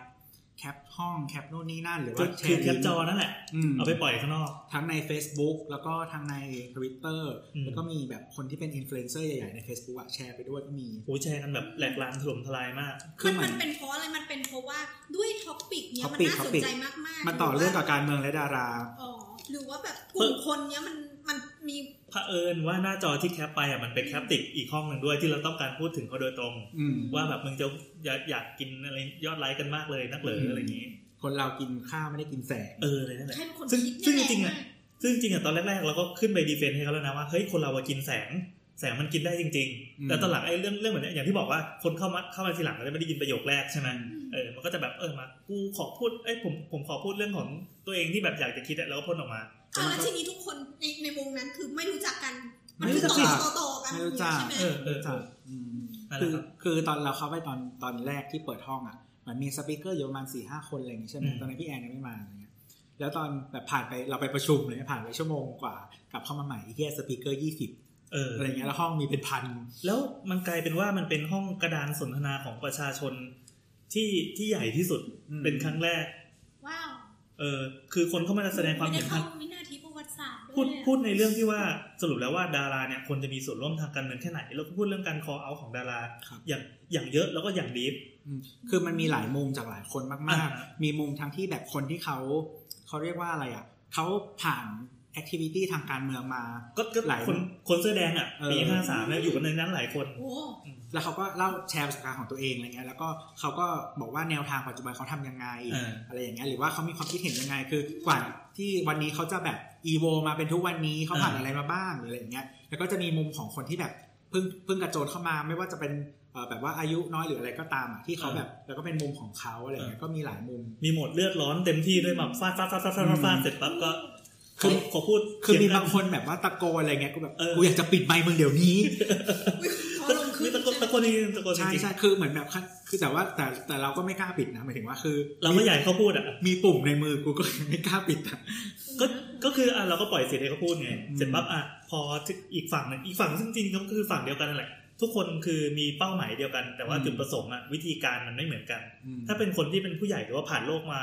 cap ห้อง cap นู่นนี่นั่นหรือก็ว่าแชคือร์ cap จอนั่นแหละมเอาไปปล่อยข้างนอก ทั้งใน Facebook แล้วก็ทั้งใน Twitter อืมแล้วก็มีแบบคนที่เป็นอินฟลูเอนเซอร์ใหญ่ๆ ใน Facebook อะแชร์ไปด้วยก็มีโอ้ยแชร์กันแบบแหลกลานถล่มทลายมาก คือมันเหมืมัอนนเป็นเพราะอะไร มันเป็นเพราะว่าด้วย topic เนี้ยมัน topic น่าสน topic ใจมากๆมันต่อเรื่องกับหว่าการเมืองและดาราอ๋อหรือว่าแบบกลุ่มคนเนี้ยมันมันมี เผอิญว่าหน้าจอที่ cap ไปอะมันเป็น cap ติดอีกห้องหนึ่งด้วยที่เราต้องการพูดถึงเขาโดยตรงอืมว่าแบบมึงจะอยากอยากกินอะไรยอดไลค์กันมากเลยนักเหลืออะไรอย่างนี้ คนเรากินข้าวไม่ได้กินแสงเออเลยนั่นแหละใครเป็นคนซึ่งคิดซึ่งจเนี่ยริงๆอะแหละซึ่งจริงๆอะตอนแรกๆเราก็ขึ้นไป defend ให้เขาแล้วนะว่าเฮ้ยคนเราอะกินแสง แสงมันกินได้จริงอืมๆแต่ตอนหลังไอ้เรื่องเรื่องแบบเนี้ยอย่างที่บอกว่าคนเข้ามาเข้ามาทีหลังเราจะไม่ได้ยินประโยคแรกใช่ไหมเออมันก็จะแบบเออมากูขอพูดเอ้ยผมผมขอพูดเรื่องของตัวเองที่แบบอยากจะคิดอะแล้วก็พ่นออกมา อะแล้วทีนี้ทุกคนในในวงนั้นคือไม่รู้จักกัน มันไม่คืรู้อจักต่อสิต่อต่อกันไม่รู้จักใช่ไหมเออเออจักอืมนั่นแหคืละอครับคือตอนเราเข้าไปตอนตอนแรกที่เปิดห้องอะมันมีสปีกเกอร์อยู่ประมาณสี่ห้าคนอะไรอย่างงี้ใช่ไหมอืมตอนนั้นพี่แอนยังไม่มาอะไรเงี้ยแล้วตอนแบบผ่านไปเราไปประชุมเลยผ่านไปชั่วโมงกว่ากลับเข้ามาใหม่ที่แค่สปีกเกอร์ยี่สิบเอออะไรเงี้ยแล้วห้องมีเป็นพัน แล้วมันกลายเป็นว่ามันเป็นห้องกระดานสนทนาของประชาชนที่ที่ใหญ่ที่สุดอืมเป็นครั้งแรก ว้าว เออคือคนเข้ามาแสดงความเห็นไได้ทาง พูดอะพูดในเรื่องที่ว่าสรุปแล้วว่าดาราเนี่ยควรจะมีส่วนร่วมทางการเมืองแค่ไหน แล้วก็พูดเรื่องการ call out ของดาราครับอย่างอย่างเยอะแล้วก็อย่างดีฟอืมคือมันมีหลายมุมจากหลายคนมากอ่าๆมีมุมทั้งที่แบบคนที่เขาเขาเรียกว่าอะไรอะเขาผ่านแอคทิวิตี้ทางการเมืองมา ก็ก็หลายคนคนเสื้อแดงอะเออปีห้าสามเนี่ยอยู่กันในนั้นหลายคนโอ้แล้วเขาก็เล่าแชร์ประสบการณ์ของตัวเองอะไรเงี้ยแล้วก็เขาก็บอกว่าแนวทางปัจจุบันเขาทำยังไงเออออะไรอย่างเงี้ยหรือว่าเขามีความคิดเห็นยังไง คือกว่าที่วันนี้เขาจะแบบ อีโวมาเป็นทุกวันนี้เขาผ่านเออออะไรมาบ้างหรืออะไรอย่างเงี้ยแล้วก็จะมีมุมของคนที่แบบเพิ่งเพิ่งกระโจนเข้ามาไม่ว่าจะเป็นเอ่อแบบว่าอายุน้อยหรืออะไรก็ตามอะที่เขาแบบ แล้วก็เป็นมุมของเขาอะไรเงี้ยก็มีหลายมุม มีโหมดเลือดร้อนเต็มที่ด้วยแบบฟาดฟาดฟาดฟาดฟาดฟาดฟาดเสร็จปั๊บก็คือขอพูดคือมีเสียบางคนแบบว่าตะโกนอะไรเงี้ยกูแบบเออกูอยากจะปิดไมค์มึงเดี๋ยวนี้เขาลงขึ้นตะโกนตะโกนจริงๆตะโกนจใช่ริงใช่คือเหมือนแบบคือแต่ว่าแต่แต่เราก็ไม่กล้าปิดนะหมายถึงว่าคือๆเราไม่อยากให้เขาพูดอะมีปุ่มในมือกูก็ไม่กล้าปิดอะก็ ก็คืออะเราก็ปล่อยเสียงให้เขาพูดไงอืมเสร็จปั๊บอะพออีกฝั่งหนึงอีกฝั่งซึ่งจริงๆก็คือฝั่งเดียวกันนั่นแหละทุกคนคือมีเป้าหมายเดียวกัน แต่ว่าจุดประสงค์อะวิธีการมันไม่เหมือนกันอืมถ้าเป็นคนที่เป็นผู้ใหญ่หรือว่าผ่านโลกมา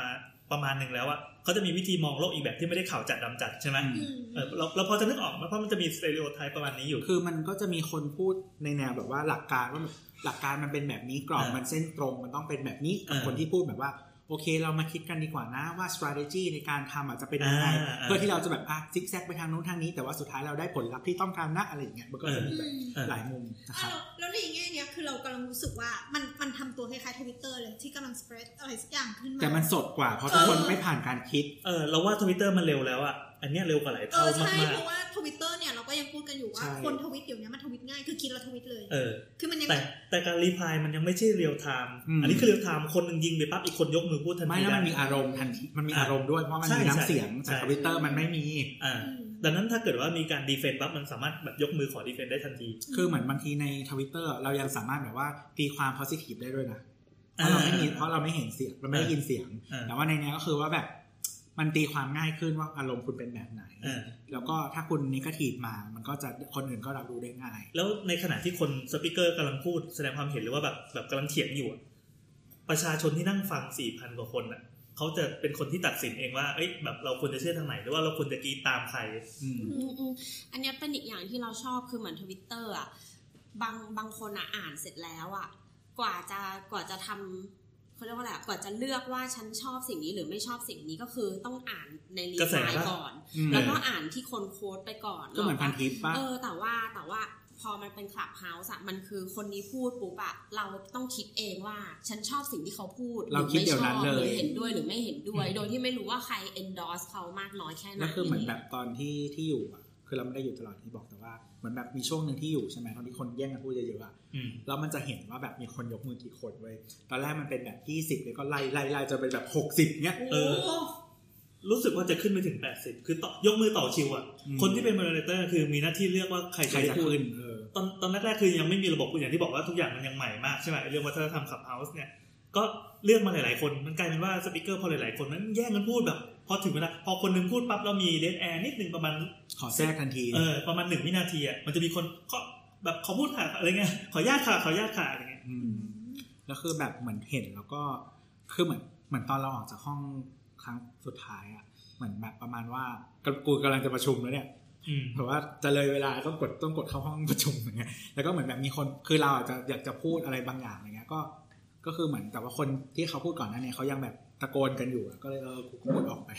ประมาณหนึ่งแล้วอะเขาจะมีวิธีมองโลกอีกแบบที่ไม่ได้ขาวจัดดำจัดใช่ไหมอืมเออเราเราพอจะนึกออกไหมเพราะมันจะมี stereotype ประมาณนี้อยู่ คือมันก็จะมีคนพูดในแนวแบบว่าหลักการว่าหลักการมันเป็นแบบนี้กรอบอ่ามัมันเส้นตรงมันต้องเป็นแบบนี้กับอ่าคนที่พูดแบบว่า โอเคเรามาคิดกันดีกว่านะว่า strategy ในการทำอาจจะเป็นยังไงอ่าอ่าเพื่อที่เราจะแบบอะซิกแซกไปทางนู้นทางนี้ แต่ว่าสุดท้ายเราได้ผลลัพธ์ที่ต้องการนะอะไรอย่างเงี้ยมันก็จะมีแบบเออหลายมุมนะคอะรับแล้วแล้วในแง่เนี้ยคือเรากำลังรู้สึกว่ามันมันทำตัวคล้ายๆทวิตเตอร์เลยที่กำลัง spread อะไรสักอย่างขึ้นมาแต่มันสดกว่าเพราะทุกคนเออไม่ผ่านการคิดเออเราว่าทวิตเตอร์มันเร็วแล้วอะ อันเนี้ยเร็วกว่าหลายเอเท่าอใช่มากเพราะว่าทวิตเตอร์เนี่ยเราก็ยังพูดกันอยู่ว่าใช่ คนทวิตเดี๋ยวนี้มันทวิตง่ายคือคิดแล้วทวิตเลย ๆเออ คือมันยังแต่แต่การ reply มันยังไม่ใช่ real-time อืม อันนี้คือ real-time คนหนึ่งยิงไปปั๊บอีกคนยกมือพูดทันไม่ที แล้วมันได้มีอารมณ์ทันทีมันมีอะอารมณ์ด้วยเพราะมันใช่มีใช่น้ำเสียงใช่แต่ทวิตเตอร์มันไม่มี อ่าอืม ดังนั้นถ้าเกิดว่ามีการ defend ปั๊บมันสามารถแบบยกมือขอ defend ได้ทันที คือเหมือนบางทีในทวิตเตอร์เรายังสามารถแบบว่าตีความ positive ได้ด้วยนะเพราะเราไม่มีอ่าเพราะเราไม่เห็นเสียงเราไม่ได้ยินเสียง อ่า แต่ว่าในเนี้ยก็คือว่าแบบ มันตีความง่ายขึ้นว่าอารมณ์คุณเป็นแบบไหนอ่าแล้วก็ถ้าคุณนิเกทีฟมา มันก็จะคนอื่นก็รับรู้ได้ง่าย แล้วในขณะที่คนสปิเกอร์กำลังพูดแสดงความเห็นหรือว่าแบบแบบกำลังเถียงอยู่อะประชาชนที่นั่งฟังสี่พันกว่าคนอะเขาจะเป็นคนที่ตัดสินเองว่า เอ้ยแบบเราควรจะเชื่อทางไหน หรือว่าเราควรจะกรีดตามใครอืมอืมอืมอันเนี้ยเป็นอีกอย่างที่เราชอบคือเหมือนทวิตเตอร์อะบางบางคนอะอ่านเสร็จแล้วอะ กว่าจะกว่าจะทำ เขาเรียกว่าอะไรอะกว่าจะเลือกว่าฉันชอบสิ่งนี้หรือไม่ชอบสิ่งนี้ก็คือต้องอ่านในรีกระแสไลน์ปะก่อนอืมแล้วก็อ่านที่คนโค้ดไปก่อนก็เหมือนพันทิปป่ะเออแต่ว่าแต่ว่าพอมันเป็นคลับเฮาส์อะมันคือคนนี้พูดปุ๊บอะเราต้องคิดเองว่า ฉันชอบสิ่งที่เขาพูดเราคิดเดี๋ยวนั้นหรือไม่ชอบเลยหรือเห็นด้วยหรือไม่เห็นด้วย โดยที่ไม่รู้ว่าใคร endorse เขามากน้อยแค่ไหนแล้วคือเหมือนแบบตอนที่ที่อยู่อะคือเราไม่ได้อยู่ตลอดที่บอกแต่ว่าเห มือนแบบมีช่วงหนึ่งที่อยู่ใช่ไหมตอนที่คนแย่งกันพูดเยอะๆอะอืมแล้วมันจะเห็นว่าแบบมีคนยกมือกี่คนเว้ยตอนแรกมันเป็นแบบยี่สิบแล้วก็ไล่ไล่ไล่จนเป็นแบบหกสิบเนี้ยเออรู้สึกว่าจะขึ้นไปถึง 80 คือต่อยกมือต่อคิวอะอืมคนที่เป็น moderator คือมีหน้าที่เลือกว่าใครใครจะจะพูดขึ้นเออตอนตอนแรกๆคือยังไม่มีระบบอย่างที่บอกว่าทุกอย่างมันยังใหม่มากใช่ไหมไอ้เรื่องวัฒนธรรม Clubhouse เนี่ย ก็เลือกมาหลายๆคน มันกลายเป็นว่า speaker พอหลายๆคนนั้นแย่งกันพูดแบบ พอถึงเวลาพอคนหนึงพูดปั๊บเรามีเด a แอร์นิดนึงประมาณขอแทรกทันทีเออประมาณหนึ่งวินาทีอะมันจะมีคนก็แบบขอพูดค่ะอะไรเงี้ยขออนุญาตค่ะขออนุญาตค่ะอะไรเงี้ยอืมแล้วคือแบบเหมือนเห็นแล้วก็คือเหมือนเหมือนตอนเราออกจากห้องครั้งสุดท้ายอะเหมือนแบบประมาณว่ากูกำลังจะประชุมแล้วเนี่ยอืมเพราะว่าจะเลยเวลาต้องกดต้องกดเข้าห้องประชุมอย่างเงี้ยแล้วก็เหมือนแบบมีคนคือเราอาจจะอยากจะพูดอะไรบางอย่างอะไรเงี้ยก็ก็คือเหมือนแต่ว่าคนที่เขาพูดก่อนหน้านี้เขายังแบบ ตะโกนกันอยู่ก็เลยเออกูก็กดออกไป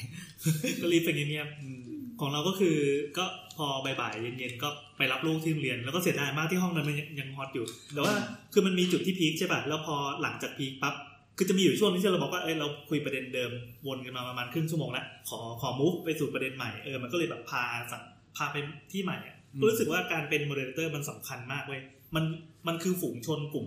ก็รีบไปเงียบๆของเราก็คือก็พอบ่ายๆเย็นๆก็ไปรับลูกที่โรงเรียน แล้วก็เสียดายมากที่ห้องนั้นมันยัง hot อยู่ แต่ว่าคือมันมีจุดที่ peak ใช่ป่ะแล้วพอหลังจาก peak ปั๊บคือจะมีอยู่ช่วงที่เราบอกว่าเอ้ยเราคุยประเด็นเดิมวนกันมาประมาณครึ่งชั่วโมงแล้วขอขอ move ไปสู่ประเด็นใหม่เออมันก็เลยแบบพาสั่งพาไปที่ใหม่รู้สึกว่าการเป็น moderator มันสำคัญมากเว้ยมันมันคือฝูงชนกลุ่ม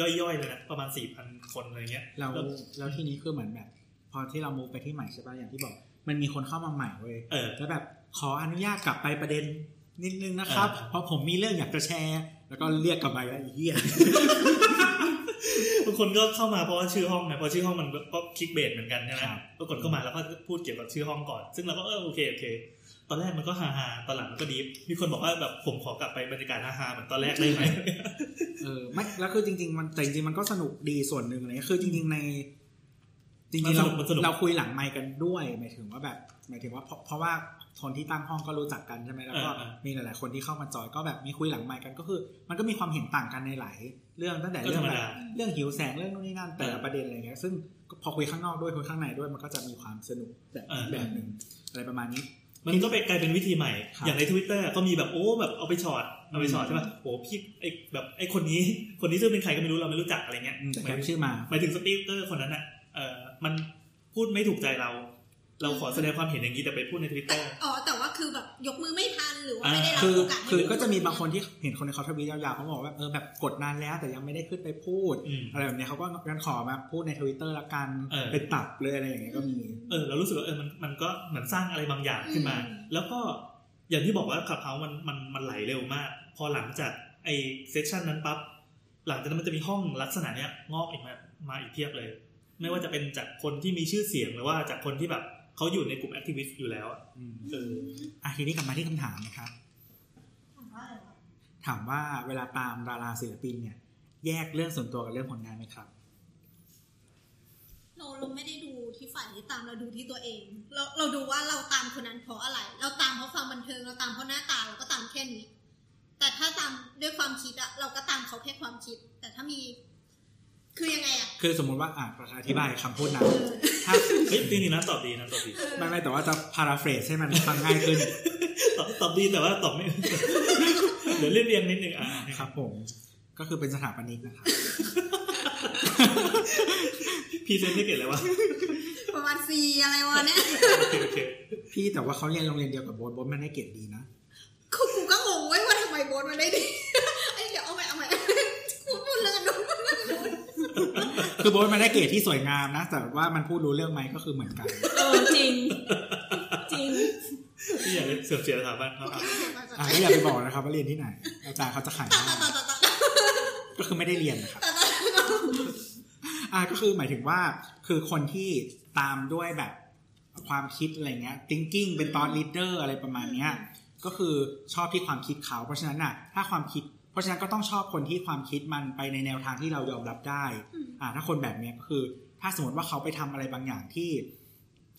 ย่อยๆเลยนะประมาณสี่พันคนอะไรเงี้ยเราแล้วแล้วทีนี้คือเหมือนแบบ พอที่เรามูฟไปที่ใหม่ใช่ป่ะอย่างที่บอก มันมีคนเข้ามาใหม่เว้ยเออแล้วแบบขออนุญาตกลับไปประเด็นนิดนึงนะครับอ่าเพราะผมมีเรื่องอยากจะแชร์ แล้วก็เรียกกลับไปแล้วไอ้เหี้ยบางคนก็เข้ามาเพราะว่าชื่อห้องนะเพราะชื่อห้องมันก็คลิกเบสเหมือนกันใช่ไหมครับปรากฏเข้ามาแล้วก็พูดเกี่ยวกับชื่อห้องก่อน ซึ่งเราก็เออโอเคโอเค ตอนแรกมันก็ฮาฮาๆตอนหลังมันก็ดีฟมีคนบอกว่าแบบผมขอกลับไปบรรยากาศฮาฮาๆเหมือนตอนแรกได้ไหมเออไม่แล้วคือจริง ๆ มันแต่จริงๆมันก็สนุกดีส่วนหนึ่งเลยคือจริง ๆใน จริงๆเรามันสนุกเราคุยหลังไมค์กันด้วยหมายถึงว่าแบบหมายถึงว่าเพราะเพราะว่าคนที่ตั้งห้องก็รู้จักกันใช่ไหมแล้วก็เออเออมีหลายๆคนที่เข้ามาจอยก็แบบมีคุยหลังไมค์กันก็คือ มันก็มีความเห็นต่างกันในหลายเรื่องตั้งแต่ก็เรื่ธอรงรมแบดาบเรื่องหิวแสงเรื่องนู่นนี่นั่นแต่ละเออประเด็นอะไรเงี้ยซึ่งพอคุยข้างนอกด้วยคุยข้างในด้วยมันก็จะมีความสนุกแบบเออแบบหนึ่งอะไรประมาณนี้ มันก็ไปกลายเป็นวิธีใหม่ครับอย่างในทวิตเตอร์ก็มีแบบโอ้แบบเอาไปช็อตเอาไปช็อตใช่ป่ะโอ้พี่ไอแบบไอคนนี้ คนนี้ซึ่งเป็นใครก็ไม่รู้เราไม่รู้จักอะไรเงี้ยอืมแต่ cap ชื่อมาหมายถึง speaker คนนั้นอะเออมันพูดไม่ถูกใจเรา เราขอแสดงความเห็นอย่างนี้แต่ไปพูดในทวิตเตแต่อ๋อ แต่ว่าคือแบบยกมือไม่ทันหรือว่าอ่าไม่ได้รับคือโอกาสให้คือก็พูดจะมีบางคนที่เห็นคนในเขาทวีตยาวๆเขาบอกว่าเออแบบกดนานแล้วแต่ยังไม่ได้ขึ้นไปพูดอืมอะไรแบบเนี้ยเขาก็งั้นขอมาพูดในทวิตเตอร์ละกันเออเป็นตับเลยอะไรอย่างเงี้ยก็มีเออเรารู้สึกว่าเออมันมันก็เหมือนสร้างอะไรบางอย่างขึ้นมา แล้วก็อย่างที่บอกว่า Clubhouse มันมันมันไหลเร็วมาก พอหลังจากไอ session นั้นปั๊บหลังจากนั้นมันจะมีห้องลักษณะเนี้ยงอกอีกมามาอีกเพียบเลย ไม่ว่าจะเป็นจากคนที่มีชื่อเสียงหรือว่าจากคนที่แบบ เขาอยู่ในกลุ่ม activist อยู่แล้วอะอืมเอออะทีนี้กลับมาที่คำถามนะครับถามว่าอะไรวะถามว่าเวลาตามดาราศิลปินเนี่ย แยกเรื่องส่วนตัวกับเรื่องผลงานไหมครับเราเราไม่ได้ดูที่ฝ่ายที่ตามเราดูที่ตัวเอง เราเราดูว่าเราตามคนนั้นเพราะอะไร เราตามเพราะความบันเทิงเราตามเพราะหน้าตาเราก็ตามแค่นี้ แต่ถ้าตามด้วยความคิดอะเราก็ตามเขาแค่ความคิด แต่ถ้ามี คือยังไงอะคือสมมุติว่าอะอธิบายคำพูดนะ ถ้าเฮ้ยจริงๆนะตอบดีนะตอบดีไม่ไม่แต่ว่าจะพาราเฟรสให้มันฟังง่ายขึ้น ตอบตอบดีแต่ว่าตอบไม่เดี๋ยวเรียบเรียงนิดนึงอ่าครับผม ก็คือเป็นสถาปนิกนะครับ present ไม่เก่งเลยวะประมาณซีอะไรวะเนี่ยโอเคโอเคพี่แต่ว่าเขาเรียนโรงเรียนเดียวกับโบ๊ทโบ๊ทมันได้เกรดดีนะกูกูก็งงเว้ยว่าทำไมโบ๊ทมันได้ดี เอ้ยเดี๋ยวเอาใหม่เอาใหม่กูพูดเรื่องอนุญาต คือโบ๊ทมันได้เกรดที่สวยงามนะ แต่ว่ามันพูดรู้เรื่องไหมก็คือเหมือนกัน เออจริง จริงที่อยากเสื่อมเสียสถาบันเขาอะอะก็อย่าไปบอกนะครับว่าเรียนที่ไหน อาจารย์เขาจะขายหต่อน้าต่อต่อต่อต่อก็คือไม่ได้เรียนนะครับต่อต่ออะก็คือหมายถึงว่าคือคนที่ตามด้วยแบบความคิดอะไรเงี้ย thinking เป็น thought leader อะไรประมาณเนี้ยก็คือชอบที่ความคิดเขา เพราะฉะนั้นน่ะ ถ้าความคิดเพ ราะฉะนั้นก็ต้องชอบคนที่ความคิดมันไปในแนวทางที่เรายอมรับได้อ่าถ้าคนแบบเนี้ยก็คือ ถ้าสมมติว่าเขาไปทำอะไรบางอย่างที่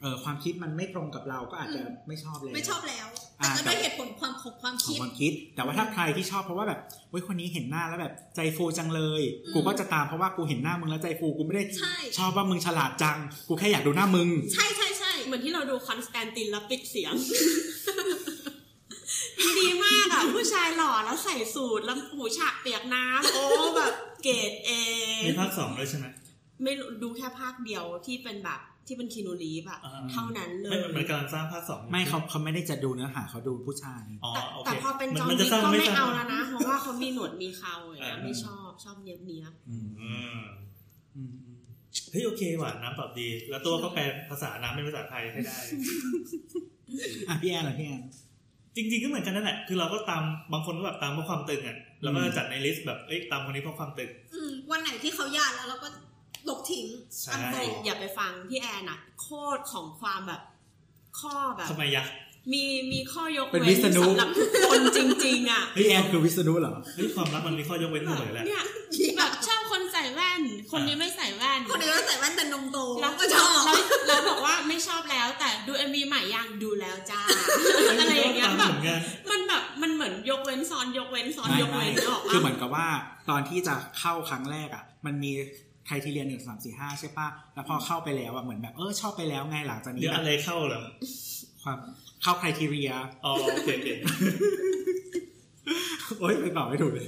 เออความคิดมันไม่ตรงกับเราก็อาจจะไม่ชอบเลยไม่ชอบแล้วอ่าแต่ก็ด้วยเหตุผลความของความของคิดความคิด แต่ว่าถ้าใครที่ชอบเพราะว่าแบบเว้ยคนนี้เห็นหน้าแล้วแบบใจฟูจังเลยอืมกูก็จะตามเพราะว่ากูเห็นหน้ามึงแล้วใจฟูกูไม่ได้ใช่ชอบว่ามึงฉลาดจัง กูแค่อยากดูหน้ามึง ใช่ใช่ใช่เหมือนที่เราดูคอนสแตนตินแล้วปิดเสียง ดีมากอะ ผู้ชายหล่อแล้วใส่สูทแล้วหูฉากเปียกน้ำโอ้แบบเกรดเอมีภาคสองด้วยใช่ไหมไม่รู้ดูแค่ภาคเดียวที่เป็นแบบที่เป็นคินูรีฟอะอ่าเท่านั้นเลไม่ยมันกำลังสร้างภาคสองอยู่ไม่เขาเขาไม่ได้จะดูเนื้อหาเขาดูผู้ชายอ๋อแต่โอเคแต่พอเป็นจอห์นมัวิจะกสร้างก็ไม่สร้งเอาแล้วนะเพราะว่าเขามีหนวดมีเขาอย่างเงี้ยอ่าไม่ชอบชอบเนียบเนียบอืมอืมอืมอืมเฮ้ยโอเคว่ะน้ำตอบดี แล้วตัวก็แปลภาษาน้ำเป็นภาษาไทยให้ได้อะพี่แอนเหรอพี่แอน จริง ๆ ก็เหมือนกันนั่นแหละ คือเราก็ตามบางคนก็แบบตามเพราะความตึงอะเราก็จะจัดใน list แบบเอ้ยตามคนนี้เพราะความตึงอืมวันไหนที่เขายานแล้วเราก็ลบทิ้งใช่อันโตๆอย่าไปฟังพี่แอนอะโคตรของความแบบข้อแบบทำไมยะมีมีข้อยกเป็นเว้วินษณุสำหรับทุกคนจริง ๆอะพี่แอนคือวิษณุเหรอเฮ้ยความรักมันมีข้อยกเว้นเสมอแหละเนี่ยแบบชอบคนใส่แว่น คนนี้ไม่ใส่แว่น คนนี้ก็ใส่แว่นแต่นมโตแล้วก็ชอบแล้วแล้วบอกว่าไม่ชอบแล้ว แต่ดู MV ใหม่ยังดูแล้วจ้าอะไรอย่างเงี้ยตามแบบเหมือนกันมันแบบมันเหมือนยกเว้นซ้อนยกเว้นซ้อนไม่ยกไม่เว้นนึกออกปะคือเหมือนกับว่าตอนที่จะเข้าครั้งแรกอะ มันมีใครที่เรียนหนึ่งสามสี่ห้าใช่ปะแล้วพอเข้าไปแล้วอะเหมือนแบบเออชอบไปแล้วไงหลังจากนี้เดี๋ยวแบบอะไรเข้าเหรอความเข้าใครทีเรียอ๋อโอเคโอเคโอ๊ยไปต่อไม่ถูกเลย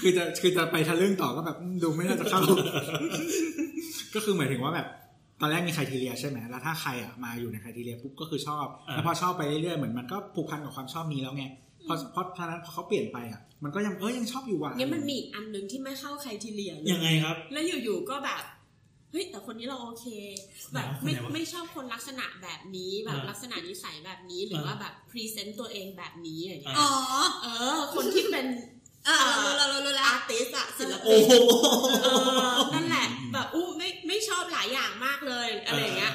คือจะคือจะไปทะลึ่งต่อก็แบบอืมดูไม่น่าจะเข้าก็คือหมายถึงว่าแบบตอนแรกมี criteria ใช่ไหมแล้วถ้าใครอะมาอยู่ใน criteria ปุ๊บก็คือชอบแล้วพอชอบไปเรื่อยๆเหมือนมันก็ผูกพันกับความชอบนี้แล้วไงเพราะเพราะฉะนั้นพอเขาเปลี่ยนไปอะมันก็ยังเออยังชอบอยู่ว่ะเนี่ยมันมีอีกอันหนึ่งที่ไม่เข้า criteria เลยยังไงครับ แล้วอยู่ๆก็แบบเฮ้ยแต่คนนี้เราโอเค แบบไม่ไหนวะไม่ชอบคนลักษณะแบบนี้แบบอ่าลักษณะนิสัยแบบนี้หรืออาว่าแบบ present ตัวเองแบบนี้อย่างเงี้ยอ๋อเออ คนที่เป็น เออเรารู้เรารู้รู้แล้ว artist อะศิลปินเออนั่นแหละ แบบอู้ไม่ไม่ชอบหลายอย่างมากเลยอะไรอย่างเงี้ย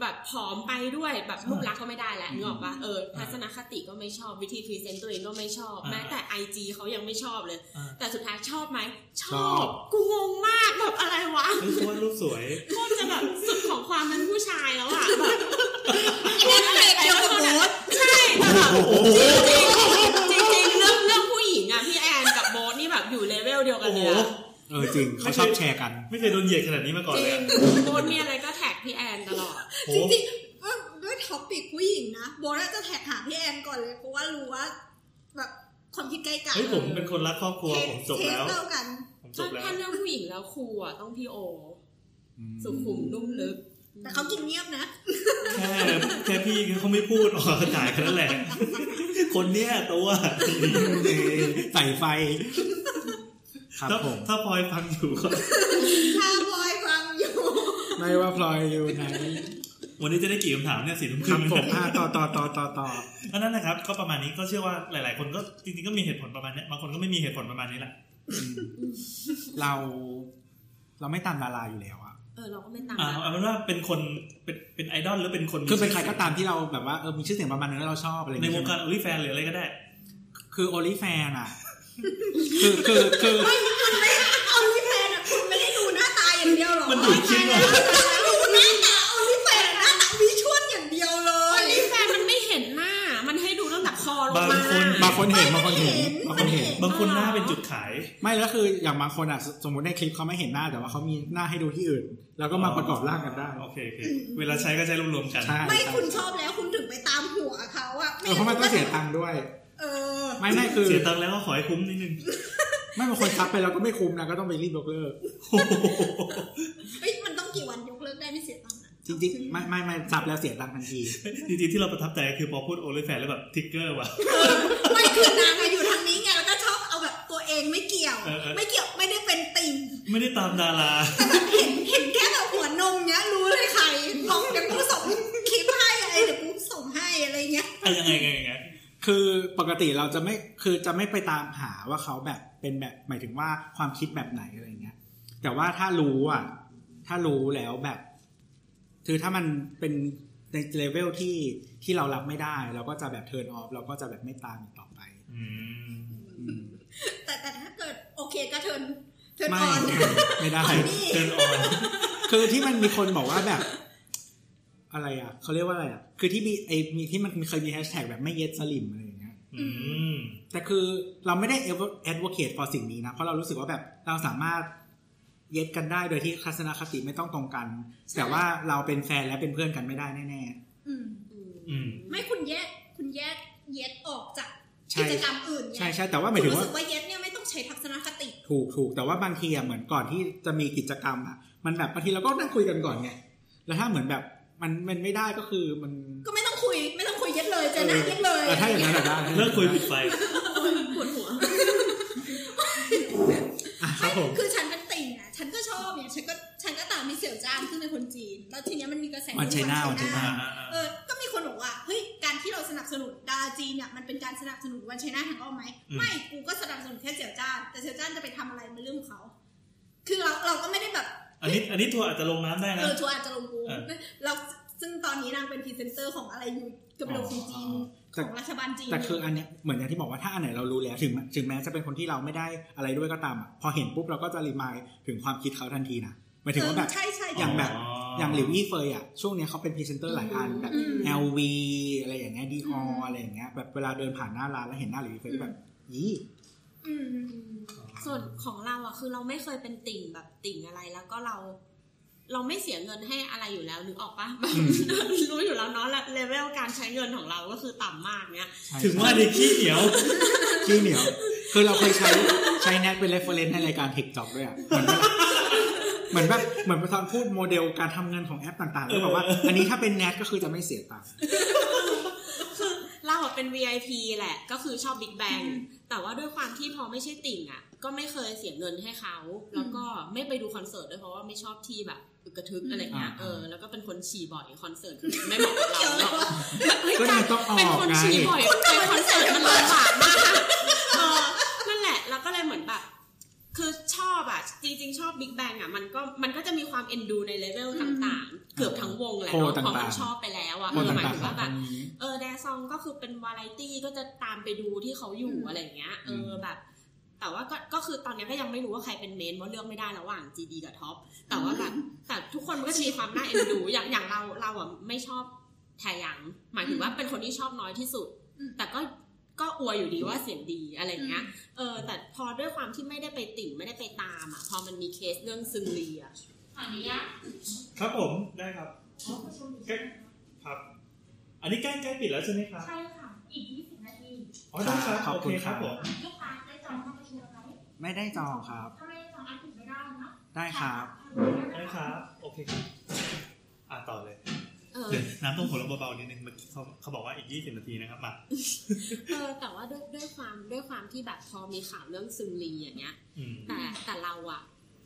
แบบผอมไปด้วยแบบรูปลักษณ์ก็ไม่ได้แล้วนึกออกปะเออทัศนคติก็ไม่ชอบวิธีพรีเซนต์ตัวเองก็ไม่ชอบ แม้แต่ไอจีเขายังไม่ชอบเลย อ่าแต่สุดท้ายชอบไหมชชออบ บ กูงงมากแบบอะไรวะเฮ้ยเพราะว่ารูปสวย โคตรจะแบบสุดของความเป็นผู้ชายแล้วอะแบบ อันนี้เด็กเดียวกับบ๊ทใช่แต่แบบจริ ลเวลเดียวกันเลยอะเออจริงเขาชอบแชร์กัน ไม่เคยโดนเหยียดขนาดนี้มาก่อนจเลริยงอะโบ๊ทมีอะไรก็แท็กพี่แอนตลอดโอ้จริงๆว่าด้วยท็อปิกผู้หญิงหญิงนะ โบน่าจะแท็กหาพี่แอนก่อนเลย เพราะว่ารู้ว่าแบบความคิดใกล้กันเฮ้ยผมเป็นคนรักครอบครัวเทสผมจบแล้วเทสเท่ากัน ผมจถ้าบแล้ว ถ้าเรื่องผู้หญิงแล้วครูอะต้องพี่โออืมสุขุมนุ่มลึก แต่เขากินเงียบนะ แค่แค่พี่เขาไม่พูดออกอากาศแค่นั้นแหละ คนเนี้ยตัว ใส่ไฟ ครับถ้าผมถ้าพลอยฟังอยู่ก็ถ้าบอยฟังอยู่ ไม่ว่าพลอยอยู่ไหน วันนี้จะได้กี่คำถามเนี่ยสี่ทุ่มคครึ่รังบผมอะต่อต่อต่อต่อต่ออันนั้นนะครับ ก็ประมาณนี้ก็เชื่อว่าหลาย ๆ คนก็จริงๆก็มีเหตุผลประมาณเนี้ยบางคนก็ไม่มีเหตุผลประมาณนี้แหละอืมเรา เราไม่ตามดาราอยู่แล้วอะเออเราก็ไม่ตามอ่าเอาเป็นว่าเป็นคนเป็นเป็นไอดอลหรือเป็นคนมีคือเป็นใครก็ตามที่เราแบบว่าเออมีชื่อเสียงประมาณนึงแล้วเราชอบอะไรอย่ในเยวงการโอลิแฟนหรืออะไรก็ได้ คือโอลิแฟนอะ คือคือคือคุณไม่เอาลิแฟนอะคุณไม่ได้ดูหน้าตาอย่างเดียวหรอมันดูจริงเหรอดูหน้าตาเอาลิแฟนหน้าตาวิชวลอย่างเดียวเลโอยลิแฟนมันไม่เห็นหน้า มันให้ดูตั้งแต่คอลงบางมาคนบางคนเห็นบางคนเห็นบางคนเห็นบางคนหน้าเป็นจุดขาย ไม่แล้วคืออย่างบางคนอะสสมมติในคลิปเขาไม่เห็นหน้าแต่ว่าเขามีหน้าให้ดูที่อื่น แล้วก็มาประกอบร่างกันได้โอเคโอเคเวลาใช้ก็ใช้รวมๆกันใช่ไม่คุณชอบแล้วคุณถึงไปตามหัวเขาอะเออเพราะมันต้องเสียตังค์ด้วย เออ ไม่ไม่คือ เสียตังค์แล้วก็ขอให้คุ้มนิดนึง ไม่บางคนทักไปแล้วก็ไม่คุ้มนะก็ต้องไปรีบยกเลิกเฮ้ยมันต้องกี่วันยกเลิกได้ไม่เสียตังค์อะจริงๆไม่ไม่ไม่ซับแล้วเสียตังค์ทันที จริงๆที่เราประทับใจคือพอพูดโอลิแฟนแล้วแบบทิกเกอร์ว่ะไม่คือนางอะอยู่ทางนี้ไงแล้วก็ชอบเอาแบบตัวเองไม่เกี่ยวเออเออไม่เกี่ยวไม่ได้เป็นติ่งไม่ได้ตามดาราแต่แบบเห็นเห็นแค่แบบหัวนมเนี้ยรู้เลยใครลองเดี๋ยวกูส่งคลิปให้อะไรเดี๋ยวกูส่งให้อะไรเงี้ยอะยังไงไงไง คือปกติเราจะไม่คือจะไม่ไปตามหาว่าเขาแบบเป็นแบบหมายถึงว่าความคิดแบบไหนอะไรเงี้ย แต่ว่าถ้ารู้อะ ถ้ารู้แล้วแบบ คือถ้ามันเป็นในเลเวลที่ที่เรารับไม่ได้ เราก็จะแบบ turn off เราก็จะแบบไม่ตามอีกต่อไปอืมอืมแต่แต่ถ้าเกิดโอเคก็เทิร์นเทิร์นไม่ออนไม่ได้นี่เดินออนคือที่มันมีคนบอกว่าแบบ อะไรอะเขาเรียกว่าอะไรอะ คือที่มีไอมีที่มันเคยมีแฮชแท็กแบบไม่เย็ดสลิมอะไรอย่างเงี้ยอืมแต่คือเราไม่ได้ advocate for สิ่งนี้นะ เพราะเรารู้สึกว่าแบบเราสามารถเย็ดกันได้โดยที่ทัศนคติไม่ต้องตรงกัน แต่ว่าเราเป็นแฟนและเป็นเพื่อนกันไม่ได้แน่อืมอืมไม่คุณแยกคุณแยกเย็ดออกจากใช่กิจกรรมอื่นๆไงใช่ใช่แต่ว่าหมายถึงคุณว่ารู้สึกว่าเย็ดเนี่ยไม่ต้องใช้ทัศนคติ ถูกถูกแต่ว่าบางทีอะเหมือนก่อนที่จะมีกิจกรรมอะมันแบบบางทีเราก็นั่งคุยกันก่อนไงแล้วถ้าเหมือนแบบ มันมันไม่ได้ก็คือมัน ก็ไม่ต้องคุยไม่ต้องคุยเย็ดเลยเจอหน้าเย็ดเลยเออถ้าอย่างนั้นอะได้เลิกคุยปิดไฟปวดหัวอะครับผมคือฉันเป็นติ่งอะฉันก็ชอบเนี่ยฉันก็ฉันก็ตามมิเสี่ยวจ้านซึ่งเป็นคนจีน แล้วทีเนี้ยมันมีกระแส One China One China อ่าอ่าเออก็มีคนบอกว่าเฮ้ยการที่เราสนับสนุนดาราจีนเนี่ยมันเป็นการสนับสนุน One China ทางอ้อมไหมไม่กูก็สนับสนุนแค่เสี่ยวจ้านแต่เสี่ยวจ้านจะไปทำอะไรมันเรื่องของเขาคือเราเราก็ไม่ได้แบบ อันนี้อันนี้ทัวร์อาจจะลงน้ำได้เออนะทัวร์อาจจะลงกูเออเราซึ่งตอนนี้นางเป็นพรีเซนเตอร์ของอะไรอยู่กับโลซีจีนแต่ของรัฐบาลจีนแต่คืออันเนี้ยเหมือนอย่างที่บอกว่าถ้าอันไหนเรารู้แล้วถึงถึงแม้จะเป็นคนที่เราไม่ได้อะไรด้วยก็ตามอะพอเห็นปุ๊บเราก็จะ remind ถึงความคิดเขาทันทีนะหมายถึงว่าแบบใช่ใช่อย่างแบบอย่างหลิวยี่เฟยอะช่วงเนี้ยเขาเป็นพรีเซนเตอร์หลายอันแบบอืม LV อะไรอย่างเงี้ย Dior อะไรอย่างเงี้ยแบบเวลาเดินผ่านหน้าร้านแล้วเห็นหน้าหลิวยี่เฟยก็แบบยี่อืม ส่วนของเราอะคือเราไม่เคยเป็นติ่งแบบติ่งอะไรแล้วก็เรา เราไม่เสียเงินให้อะไรอยู่แล้วนึกออกปะแบบรู้อยู่แล้วเนาะเลเวลการใช้เงินของเราก็คือต่ำมากเนี้ยใช่ถึงว่าดีขี้เหนียวขี้เหนียว คือเราเคยใช้ใช้แนทเป็น reference ในรายการ Tech Job ด้วยอะเหมือนแบบเหมือนแบบเหมือนตอนพูดโมเดลการทำเงินของแอปต่างๆแล้วบอกว่า อันนี้ถ้าเป็นแนทก็คือจะไม่เสียตังค์คือ เราอะเป็น VIP แหละ ก็คือชอบ Big Bang แต่ว่าด้วยความที่พอไม่ใช่ติ่งอะก็ไม่เคยเสียเงินให้เขา แล้วก็ไม่ไปดูคอนเสิร์ตด้วยเพราะว่าไม่ชอบที่แบบอึกกระทึกอะไรเงี้ยอ่าเออ แล้วก็เป็นคนฉี่บ่อยคอนเสิร์ตคือไม่เหมาะกับเราเนาะเฮ้ยก็ยังต้องอเป็นอกคนไงฉี่บ่อยไปคอนเสิร์ตมันลำบากมากเออนั่นแหละ แล้วก็เลยเหมือนแบบ คือชอบอะจริง ๆ ชอบ Big Bang อะมันก็มันก็จะมีความเอ็นดูในเลเวลต่างๆ เกือบทั้งวงแหละโคเนาะต่างๆพอมันชอบไปแล้วอะคนเออหมายต่างถึงๆว่าแบบคนนี้เออแดซองก็คือเป็นวาไรตี้ก็จะตามไปดูที่เขาอยู่อะไรอย่างเงี้ยเออแบบ แต่ว่าก็ก็คือตอนเนี้ยก็ยังไม่รู้ว่าใครเป็น main เพราะเลือกไม่ได้ระหว่าง GD กับ T.O.P แต่ว่าแบบแต่ทุกคนมันก็จะมีความน่าเอ็นดูอย่างอย่างเราเราอะไม่ชอบแทยังหมายถึงว่าเป็นคนที่ชอบน้อยที่สุด แต่ก็ ก็อวยอยู่ดีว่าเสียงดีอะไรอย่างเงี้ย เออ แต่พอด้วยความที่ไม่ได้ไปติ่งไม่ได้ไปตามอะ พอมันมีเคสเรื่องซึงลีอะขออนุญาตครับผมได้ครับครับ อันนี้ใกล้ใกล้ปิดแล้วใช่ไหมครับ ใช่ค่ะ อีก20นาทีอ๋อได้ครับขอบโอคุเคณครับครับผมลูกค้าได้จองห้องประชุมไหมไม่ได้จองครับถ้าไม่ได้จองอันถึงไม่ได้นะได้ครับ ได้ครับ โอเคครับ อ่าต่อเลยเออเดี๋ยว น้ำต้องหัวเราะเบาๆนิดนึงเมื่อกี้เขาเขาบอกว่าอีก20นาทีนะครับมาเออแต่ว่าด้วยด้วยความด้วยความที่แบบพอมีข่าวเรื่องซึงลีอย่างเงี้ยอืมแต่แต่เราอะ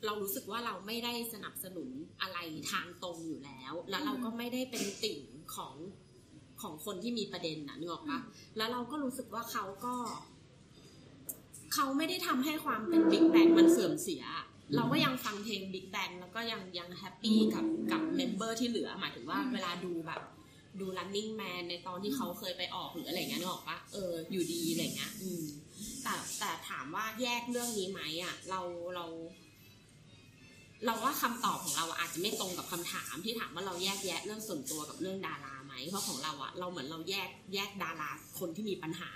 เรารู้สึกว่าเราไม่ได้สนับสนุนอะไรทางตรงอยู่แล้ว แล้วเราก็ไม่ได้เป็นติ่งของของคนที่มีประเด็นนะนึกออกปะแล้วเราก็รู้สึกว่าเขาก็ เขาไม่ได้ทำให้ความเป็น Big Bang มันเสื่อมเสีย เราก็ยังฟังเพลง Big Bang แล้วก็ยังยัง happy กับกับ member ที่เหลือหมายถึงว่าเวลาดูแบบดู Running Man ในตอนที่เขาเคยไปออกหรืออะไรเงี้ยนึกออกปะเอออยู่ดีอะไรเงี้ยอืมแต่แต่ถามว่าแยกเรื่องนี้ไหมอะ เราเรา เราว่าคำตอบของเราอะอาจจะไม่ตรงกับคำถามที่ถามว่าเราแยกแยะเรื่องส่วนตัวกับเรื่องดาราไหมเพราะของเราอะเราเหมือนเราแยกแยกดาราคนที่มีปัญหา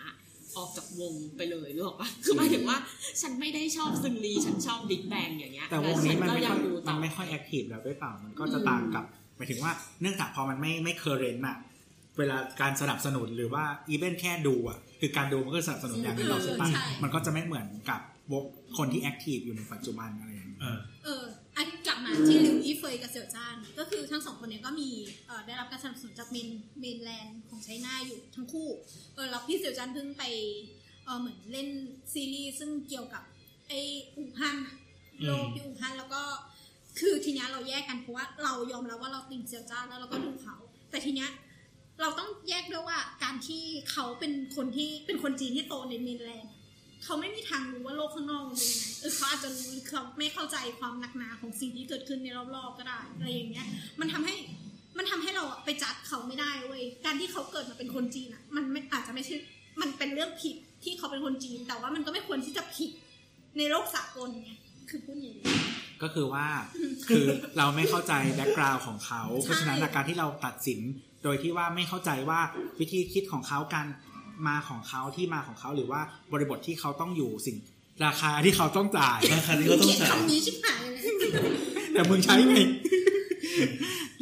ออกจากวงไปเลยนึกออกปะคือหมายถึงว่าฉันไม่ได้ชอบซึงลีฉันชอบ Big Bang อย่างเงี้ยแต่วงนี้มันฉัก็ไม่ค่อยดูต่มัอนไม่ค่อย active แล้วด้วยเปล่ามันก็จะอืมต่างกับหมายถึงว่าเนื่องจากพอมันไม่ไม่ current อะเวลาการสนับสนุนหรือว่าอีเวนแค่ดูอะคือการดูมันก็สนับสนุนอย่างหนึงเราใช่ปะใช่มันก็จะไม่เหมือนกับวงคนที่ active อยู่ในปัจจุบันอะไรอย่างเงี้ยเออเออกลับมาที่หลิวอี้เฟยกับเสี่ยวจ้านก็คือทั้งสองคนเนี้ยก็มีได้รับการสนับสนุนจากเมนเมนแลนด์ของไชน่าอยู่ทั้งคู่เออแล้วพี่เสี่ยวจ้านเพิ่งไปเหมือนเล่นซีรีส์ซึ่งเกี่ยวกับไออู่ฮั่นโลกที่อู่ฮั่นแล้วก็คือทีนี้เราแยกกันเพราะว่าเรายอมรับว่าเราติงเสี่ยวจ้านแล้วเราก็ดูเขา แต่ทีนี้เราต้องแยกด้วยว่าการที่เขาเป็นคนที่เป็นคนจีนที่โตในเมนแลนด์ เขาไม่มีทางรู้ว่าโลกข้างนอกมันเป็นยังไงเออเขาอาจจะรู้หรือเขาไม่เข้าใจความหนักหนาของสิ่งที่เกิดขึ้นในรอบๆก็ได้อะไรอย่างเงี้ย มันทำให้มันทำให้เราอะไปจัดเขาไม่ได้เว้ยการที่เขาเกิดมาเป็นคนจีนอะ มันไม่อาจจะไม่ใช่มันเป็นเรื่องผิดที่เขาเป็นคนจีน แต่ว่ามันก็ไม่ควรที่จะผิดในโลกสากลไงคือพูดอย่างนี้ก็คือว่าคือเราไม่เข้าใจแบ็กกราวน์ของเขา เพราะฉะนั้นการที่เราตัดสินโดยที่ว่าไม่เข้าใจว่าวิธีคิดของเขาการ มาของเขาที่มาของเขาหรือว่าบริบทที่เขาต้องอยู่สิ่งราคาที่เขาต้องจ่ายราคาที่เขาต้องเกลียดจ่ายคำนี้ชิบหายเลยแต่มึงใช้ไง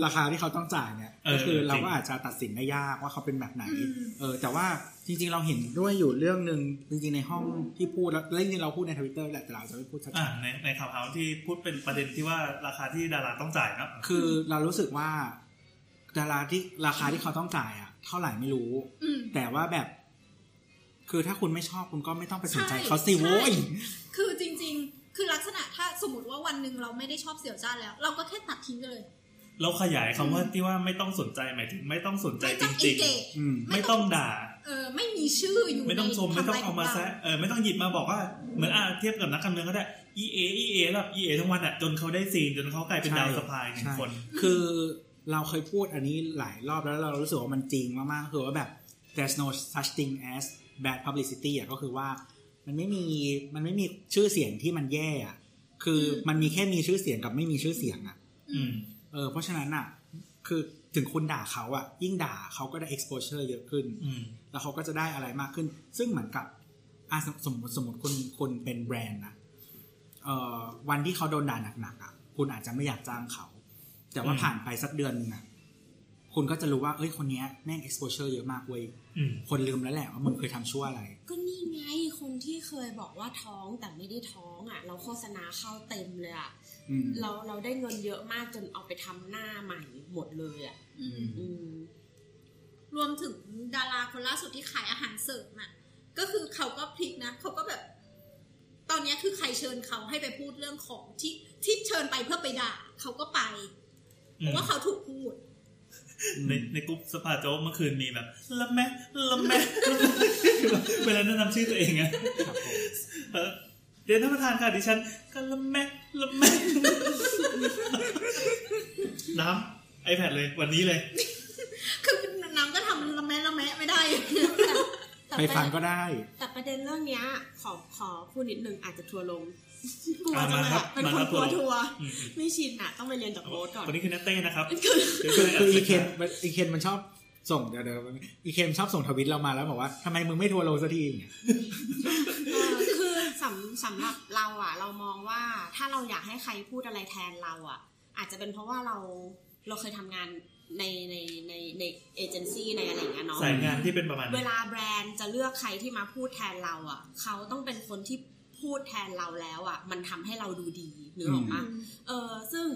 ราคาที่เขาต้องจ่ายเนี่ยเออก็คือจริงเราก็อาจจะตัดสินได้ยากว่าเขาเป็นแบบไหนอืมเออ แต่ว่าจริง ๆ เราเห็นด้วยอยู่เรื่องหนึ่งจริง ๆ ในห้องที่พูดแล้วแล้วจริงๆเราพูดในทวิตเตอร์แหละแต่เราจะไม่พูดชัดอ่าในในข่าวเฮาที่พูดเป็นประเด็นที่ว่าราคาที่ดาราต้องจ่ายเนอะๆคือเรารู้สึกว่า ดาราที่ราคาที่เขาต้องจ่ายอะเท่าไหร่ไม่รู้อืมแต่ว่าแบบ คือถ้าคุณไม่ชอบคุณก็ไม่ต้องไปสนใจใช่เขาสิโว้ยใช่คือจริง ๆ คือลักษณะถ้าสมมติว่าวันหนึ่งเราไม่ได้ชอบเสี่ยวจ้านแล้ว เราก็แค่ตัดทิ้งไปเลยเราขยายคำว่าที่ว่าไม่ต้องสนใจหมายถึงไม่ต้องสนใจไม่จต้องริง engage อืมๆไม่ต้องด่า เออไม่มีชื่ออยู่ไม่ต้องชมในไม่ต้องทำลยเอามาขแซะเออไม่ต้องหยิบมาบอกว่าเหมือนอะเทียบกับนักการเมืองก็ได้ EA EA แบบ EA ทั้งวันอะจนเขาได้ซีนจนเขากลายเป็นใช่ดาวสะพายหนึ่งใช่คน คือเราเคยพูดอันนี้หลายรอบแล้วเรารู้สึกว่ามันจริงมากๆคือว่าแบบ there's no such thing as bad publicity อะก็คือว่า มันไม่มีมันไม่มีชื่อเสียงที่มันแย่อะคือมันมีแค่มีชื่อเสียงกับไม่มีชื่อเสียงอะอืมเออเพราะฉะนั้นอะ คือถึงคุณด่าเขาอะ ยิ่งด่าเขาก็ได้ exposure เยอะขึ้นอืมแล้วเขาก็จะได้อะไรมากขึ้น ซึ่งเหมือนกับอะสมสมมติสมมติคุณคุณเป็นแบรนด์นะเอ่อวันที่เขาโดนด่าหนักๆอะ คุณอาจจะไม่อยากจ้างเขา แต่ว่าอืมผ่านไปสักเดือนหนึ่งอะ คุณก็จะรู้ว่าเอ้ยคนเนี้ยแม่ง exposure เยอะมากเว้ยอืมคนลืมแล้วแหละว่ามึงเคยทำชั่วอะไร ก็นี่ไงคนที่เคยบอกว่าท้องแต่ไม่ได้ท้องอะ เราโฆษณาเข้าเต็มเลยอะอืมเราเราได้เงินเยอะมากจนเอาไปทำหน้าใหม่หมดเลยอะอืมอืมรวมถึงดาราคนล่าสุดที่ขายอาหารเสริมอะก็คือเขาก็พลิกนะเขาก็แบบ ตอนเนี้ยคือใครเชิญเขาให้ไปพูดเรื่องของที่ที่เชิญไปเพื่อไปด่าเขาก็ไปเพราะว่าเขาถูกพูด ในในกลุ่มสภาโจ๊กเมื่อคืนมีแบบละแม่ละแม่เวลาแนะนำชื่อตัวเองอะครับผมเออเรียนท่านประธานค่ะดิฉันก็ละแม่ละแม่น้ำไอแพดเลยวันนี้เลย คือน้ำก็ทำละแมะละแมะไม่ได้แต่ไปฟังก็ได้ แต่ประเด็นเรื่องเนี้ย ขอขอพูดนิดนึงอาจจะทัวร์ลง กลัวอะจังมาเลยครับอะเป็นมาคนครับกลัวทัทัววร์ร์อืมอืมไม่ชินอะต้องไปเรียนจากโบ๊ทก่อนวันนี้คือนัตเต้นะครับคือคือคืออีเคนอีเคนมันชอบส่งเดี๋ยวเดี๋ยวอีเคนชอบส่งทวิตเรามาแล้วบอกว่าทำไมมึงไม่ทัวร์ลงสักทีอย่างเงี้ยเออคือสำสำหรับเราอะ เรามองว่าถ้าเราอยากให้ใครพูดอะไรแทนเราอะ อาจจะเป็นเพราะว่าเราเราเคยทำงานในในในในเอเจนซี่ในอะไรอย่างเงี้ยเนาะสายงานที่เป็นประมาณ เวนี้ลาแบรนด์จะเลือกใครที่มาพูดแทนเราอะ เขาต้องเป็นคนที่ พูดแทนเราแล้วอะ มันทำให้เราดูดีนึกออกปะเออซึ่ง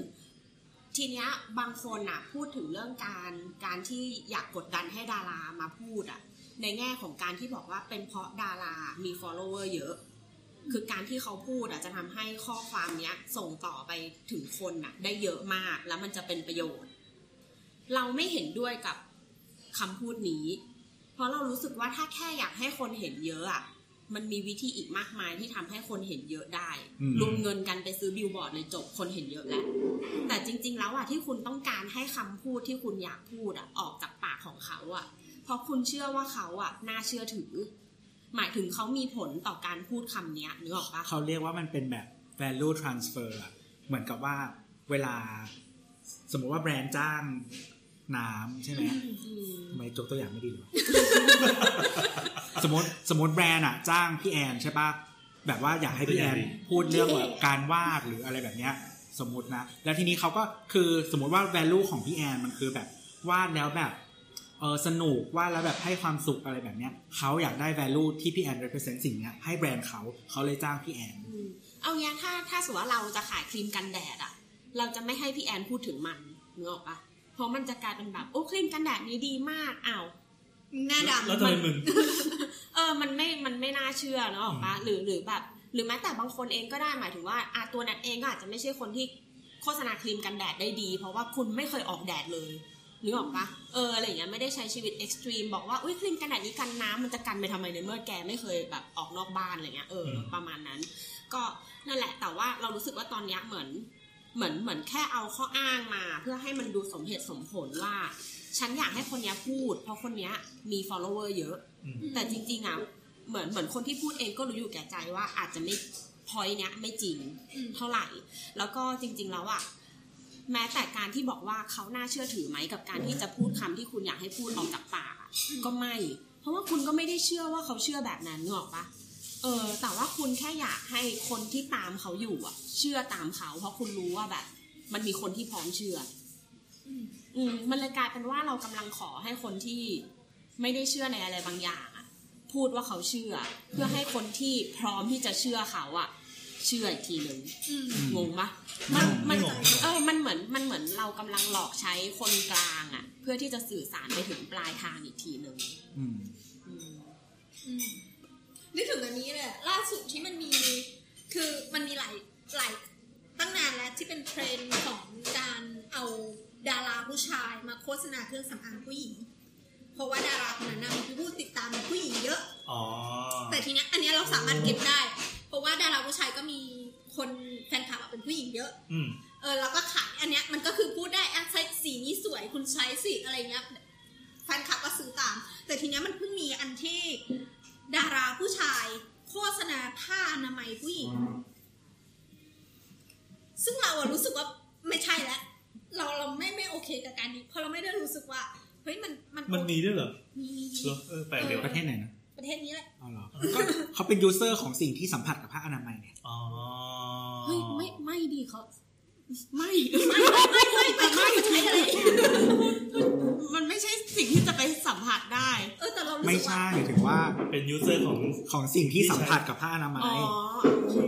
ทีเนี้ยบางคนอะ พูดถึงเรื่องการการที่อยากกดดันให้ดารามาพูดอะ ในแง่ของการที่บอกว่าเป็นเพราะดารามี follower เยอะ คือการที่เขาพูดอะจะทำให้ข้อความเนี้ย ส่งต่อไปถึงคนอะ ได้เยอะมากแล้วมันจะเป็นประโยชน์ เราไม่เห็นด้วยกับคำพูดนี้ เพราะเรารู้สึกว่าถ้าแค่อยากให้คนเห็นเยอะอะ มันมีวิธีอีกมากมายที่ทำให้คนเห็นเยอะได้อืมรวมเงินกันไปซื้อบิลบอร์ดเลยจบคนเห็นเยอะแล้ว แต่จริง ๆ แล้วอะที่คุณต้องการให้คำพูดที่คุณอยากพูดอะออกจากปากของเขาอะ เพราะคุณเชื่อว่าเขาอะน่าเชื่อถือ หมายถึงเขามีผลต่อการพูดคำเนี้ยนึกออกปะเขาเรียกว่ามันเป็นแบบ value transfer อะเหมือนกับว่าเวลาสมมุติว่าแบรนด์จ้าง น้ำใช่ไหมอืมทำไมจกตัวอย่างไม่ดีเลยวะสมมติสมมติแบรนด์อะจ้างพี่แอนใช่ปะแบบว่าอยากให้พี่แอนพูดเรื่องแบบการวาดหรืออะไรแบบเนี้ย สมมตินะ แล้วทีนี้เขาก็คือสมมติว่า value ของพี่แอนมันคือแบบวาดแล้วแบบเออสนุกวาดแล้วแบบให้ความสุขอะไรแบบเนี้ยเขาอยากได้ value ที่พี่แอน represent สิ่งเนี้ยให้แบรนด์เขาเขาเลยจ้างพี่แอนอืมเอางี้ถ้าถ้าสมมติว่าเราจะขายครีมกันแดดอะเราจะไม่ให้พี่แอนพูดถึงมันนึกออกปะเพ ราะมันจะกลายเป็นแบบโอ้ครีมกันแดดนี้ดีมากอ้าวหน้าดำแล้วทำไมมึงเออมันไม่มันไม่น่าเชื่อเนอะออกปะหรือหรือแบบ หรือแม้แต่บางคนเองก็ได้หมายถึงว่าอาตัวนัทเองก็อาจจะไม่ใช่คนที่โฆษณาครีมกันแดดได้ดี เพราะว่าคุณไม่เคยออกแดดเลยนึกออกปะเอออะไรอย่างเงี้ยไม่ได้ใช้ชีวิต extreme บอกว่าอุ้ยครีมกันแดดนี้กันน้ำมันจะกันไปทำไมในเมื่อแกไม่เคยแบบออกนอกบ้านอะไรเงี้ยเอออืมประมาณนั้น ก็นั่นแหละแต่ว่าเรารู้สึกว่าตอนเนี้ยเหมือน เหมือนเหมือนแค่เอาข้ออ้างมา เพื่อให้มันดูสมเหตุสมผลว่า ฉันอยากให้คนเนี้ยพูด เพราะคนเนี้ยมี follower เยอะอืมแต่จริงๆอะเหมือนเหมือนคนที่พูดเองก็รู้อยู่แก่ใจว่าอาจจะไม่พอยเนี้ยไม่จริงอืมเท่าไหร่ แล้วก็จริง ๆ แล้วอะแม้แต่การที่บอกว่าเขาน่าเชื่อถือไหมกับการที่จะพูดคำที่คุณอยากให้พูดออกจากปากอะก็ไม่ เพราะว่าคุณก็ไม่ได้เชื่อว่าเขาเชื่อแบบนั้นนึกออกปะ เออ แต่ว่าคุณแค่อยากให้คนที่ตามเขาอยู่อะ เชื่อตามเขา เพราะคุณรู้ว่าแบบ มันมีคนที่พร้อมเชื่อ อืมมันเลยกลายเป็นว่าเรากำลังขอให้คนที่ไม่ได้เชื่อในอะไรบางอย่างอะพูดว่าเขาเชื่อ เพื่อให้คนที่พร้อมที่จะเชื่อเขาอะเชื่ออีกทีหนึ่งอืมงงปะมันมันไม่งงไม่งงเออมันเหมือนมันเหมือนเรากำลังหลอกใช้คนกลางอะเพื่อที่จะสื่อสารไปถึงปลายทางอีกทีหนึ่งอืมอืมอืม นึกถึงอันนี้เลยอะล่าสุดที่มันมี คือมันมีหลายหลายตั้งนานแล้วที่เป็นเทรนด์ของการเอาดาราผู้ชายมาโฆษณาเครื่องสำอางผู้หญิง เพราะว่าดาราคนนั้นนะมีผู้ติดตามผู้หญิงเยอะอ๋อแต่ทีเนี้ยอันเนี้ยเราสามารถเก็บได้ เพราะว่าดาราผู้ชายก็มีคนแฟนคลับอะเป็นผู้หญิงเยอะอืมเออแล้วก็ขายอันเนี้ยมันก็คือพูดได้อะใช้สีนี้สวยคุณใช้สิอะไรเงี้ยแฟนคลับก็ซื้อตาม แต่ทีเนี้ยมันเพิ่งมีอันที่ ดาราผู้ชาย โฆษณาผ้าอนามัยผู้หญิง ซึ่งเราอะรู้สึกว่าไม่ใช่แล้วเราเราไม่ไม่โอเคกับการนี้เพราะเราไม่ได้รู้สึกว่าเฮ้ยมันมันมันมีด้วยเหรอ มีมีมีเหรอเออแปลกเดียวประเทศไหนนะประเทศนี้แหละอ๋อเหรอก็เขาเป็น user ของสิ่งที่สัมผัสกับผ้าอนามัยเนี่ยอ๋อเฮ้ยไม่ไม่ดีเขาไม่ไม่ไม่ไม่ไม่ไม่ไม่ เป็น user ของของสิ่งที่สัมผัสกับผ้าอนามัยอ๋อโอเค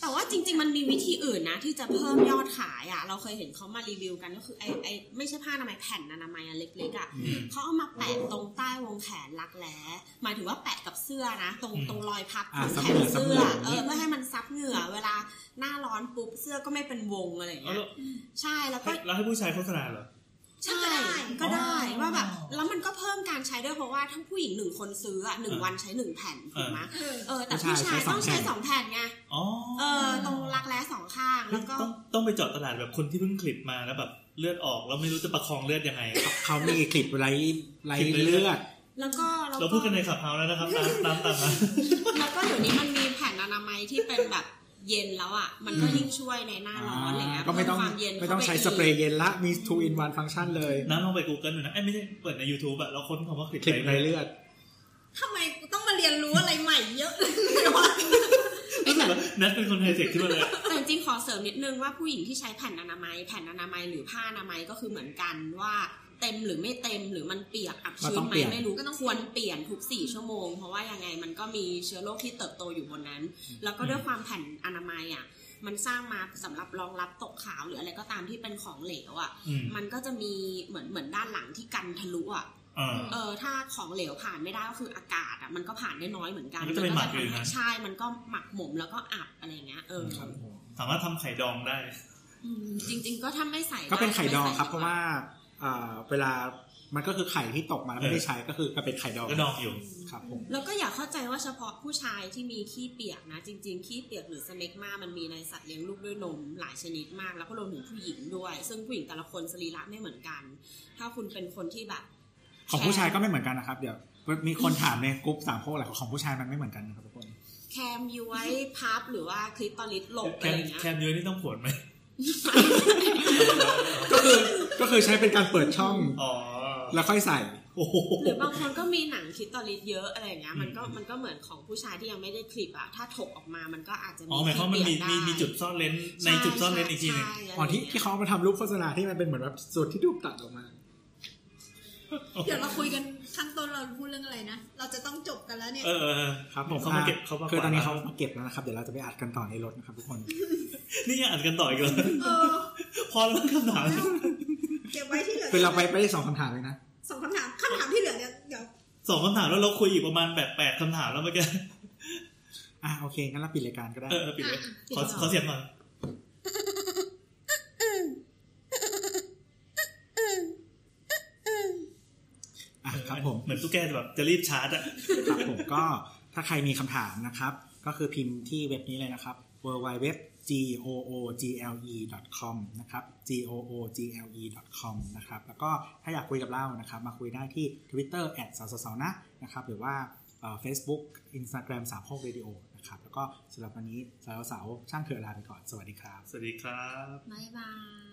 แต่ว่าจริง ๆ มันมีวิธีอื่นนะ ที่จะเพิ่มยอดขายอะ เราเคยเห็นเขามารีวิวกันก็คือไอไอไม่ใช่ผ้าอนามัยแผ่นอนามัยอันเล็กๆอะอืมเขาเอามาแปะตรงใต้วงแขนรักแร้หมายถึงว่าแปะกับเสื้อนะ ตรงอืมตรงรอยพับอ่าของซับแขเหงื่นอซับเสื้เหงื่ออเออเพื่อให้มันซับเหงื่อ เวลาหน้าร้อนปุ๊บเสื้อก็ไม่เป็นวงอะไรอย่างอ๋อเงี้ยแล้วใช่แล้วก็แล้วให้ผู้ชายโฆษณาเหรอ ใช่ก็ได้ก็ได้อ๋อว่าแบบแล้วมันก็เพิ่มการใช้ด้วยเพราะว่าทั้งผู้หญิงหนึ่งคนซื้ออะหนึ่งอ่าวันใช้หนึ่งแผ่นถูกไหมเออเออแต่ผู้ผู้ชายชายต้องใช้ใช้สสอองงแผ่แผ่นนไงอ๋อเออตรงรักแร้สองข้างแล้วก็ต้องต้องไปเจาะตลาดแบบคนที่เพิ่งคลิปมาแล้วแบบเลือดออกแล้วไม่รู้จะประคองเลือดยังไงเขามีคลิปไรไรคลิปไรเลืเลืออดดแล้วก็แล้วเราพูดกันในขับเฮาแล้วนะครับตามตามตามมาแล้วก็เดี๋ยวนี้มันมีแผ่นอนามัยที่เป็นแบบ เย็นแล้วอะ มันก็ยิ่งช่วยในหน้าร้อนอะไรเงี้ยก็ไม่ต้องเพิ่ความเย็นไม่ต้องข้าปใช้กสเปรย์เย็นละมี two in one ฟังก์ชันเลยน้ำลองไป Google ดูนะไอ้ยไม่ใช่เปิดใน YouTube อะเราค้นคำว่าคลิปคลิปไรเลือดทำไมกูต้องมาเรียนรู้อะไรใหม่เยอะเลยวะรู้สึกว่านัทเป็นคนไฮเทคขึ้นมาเลยแต่จจริงขอเสริมนิดนึงว่าผู้หญิงที่ใช้แผ่นอนามัย แผ่นอนามัยหรือผ้าอนามัยก็คือเหมือนกันว่า เต็มหรือไม่เต็มหรือมันเปียกอับชื้ก็ต้นองไหมเปลี่ยนไม่รู้ก็ต้องควรเปลี่ยนทุกสี่ชั่วโมง เพราะว่ายังไงมันก็มีเชื้อโรคที่เติบโตอยู่บนนั้น แล้วก็ด้วยความแผ่นอนามัยอะมันสร้างมาสำหรับรองรับตกขาวหรืออะไรก็ตามที่เป็นของเหลวอะอืมมันก็จะมีเหมือนเหมือนด้านหลังที่กันทะลุอะเออเออถ้าของเหลวผ่านไม่ได้ก็คืออากาศอะมันก็ผ่านได้น้อยเหมือนกัน มันก็จะไปหมักอยู่ทำนะให้ใช่ มันก็หมักหมมแล้วก็อับอะไรเงี้ยเออครับผมสามารถทำไข่ดองได้อืมจริง ๆ ก็ถ้าไม่ใส่ก็เป็นไข่ดองครับม่ใส่เพราะว่า เอ่อเวลามันก็คือไข่ที่ตกมาแล้วไม่ได้ใช้ก็คือก็เป็นไข่ดองก็ดองอยู่ครับผมแล้วก็อย่าเข้าใจว่าเฉพาะผู้ชายที่มีขี้เปียกนะ จริง ๆ ขี้เปียกหรือสเมกมามันมีในสัตว์เลี้ยงลูกด้วยนมหลายชนิดมาก แล้วก็รวมถึงผู้หญิงด้วย ซึ่งผู้หญิงแต่ละคนสรีระไม่เหมือนกัน ถ้าคุณเป็นคนที่แบบ ของผู้ชายก็ไม่เหมือนกันนะครับ เดี๋ยวมีคนถามในกลุ่มสามพวกแหละของผู้ชายมันไม่เหมือนกันนะครับทุกคนแคมย้วยพับหรือว่าคลิตอลิสหลบแคอะไรมอย่างเงี้ยแคมเยอะนี่ต้องผวนไหมก็คือ ก็คือใช้เป็นการเปิดช่องอ๋อแล้วค่อยใส่โอ้โหหรือบางคนก็มีหนังคลิตอลิสเยอะอะไรอย่างเงี้ยมันก็มันก็เหมือนของผู้ชายที่ยังไม่ได้คลิปอะถ้าถกออกมามันก็อาจจะมีอ๋อหมายความว่ามันมีที่เปมีลี่ยนได้มีจุดซ่อนเลนในจุดซ่อนเลนอีกทีหนึ่งใช่อ๋อที่ที่เขาเอามาทำรูปโฆษณาที่มันเป็นเหมือนแบบสูตรที่ถูกตัดออกมาเดี๋ยวเราคุยกันข้างต้นเราพูดเรื่องอะไรนะ เราจะต้องจบกันแล้วเนี่ย เออเออเออครับผมเขามาเก็บเขามาคือตอนนี้กวาดเขามาเก็บแล้วนะครับ เดี๋ยวเราจะไปอัดกันต่อในรถนะครับทุกคน นี่ยังอ่านกันต่ออีกเลยเออพอแล้วคำถาม เก็บไว้ที่เหลือคือเราไปไปได้สองคำถามเลยนะสองคำถามคำถามที่เหลือเนี่ยเดี๋ยวสองคำถามแล้วเราคุยอีกประมาณแบบแปดคำถามแล้วเมื่อกี้อะโอเคงั้นเราปิดรายการก็ได้เออเออปิดเลยอะขอปิดก่อนขอเสียงหน่อยอะครับผมเหมือนตุ๊กแกแบบจะรีบชาร์จอะครับผมก็ถ้าใครมีคำถามนะครับ ก็คือพิมพ์ที่เว็บนี้เลยนะครับ w w w g o o g l e com นะครับ g o o g l e com นะครับ แล้วก็ถ้าอยากคุยกับเรานะครับ มาคุยได้ที่ Twitter แอดสาวสาวนะนะครับ หรือว่าเอ่อ Facebook Instagram สามโคกเรดิโอนะครับ แล้วก็สำหรับวันนี้สาวสาวๆช่างเถอะลาไปก่อน สวัสดีครับ สวัสดีครับ บ๊ายบาย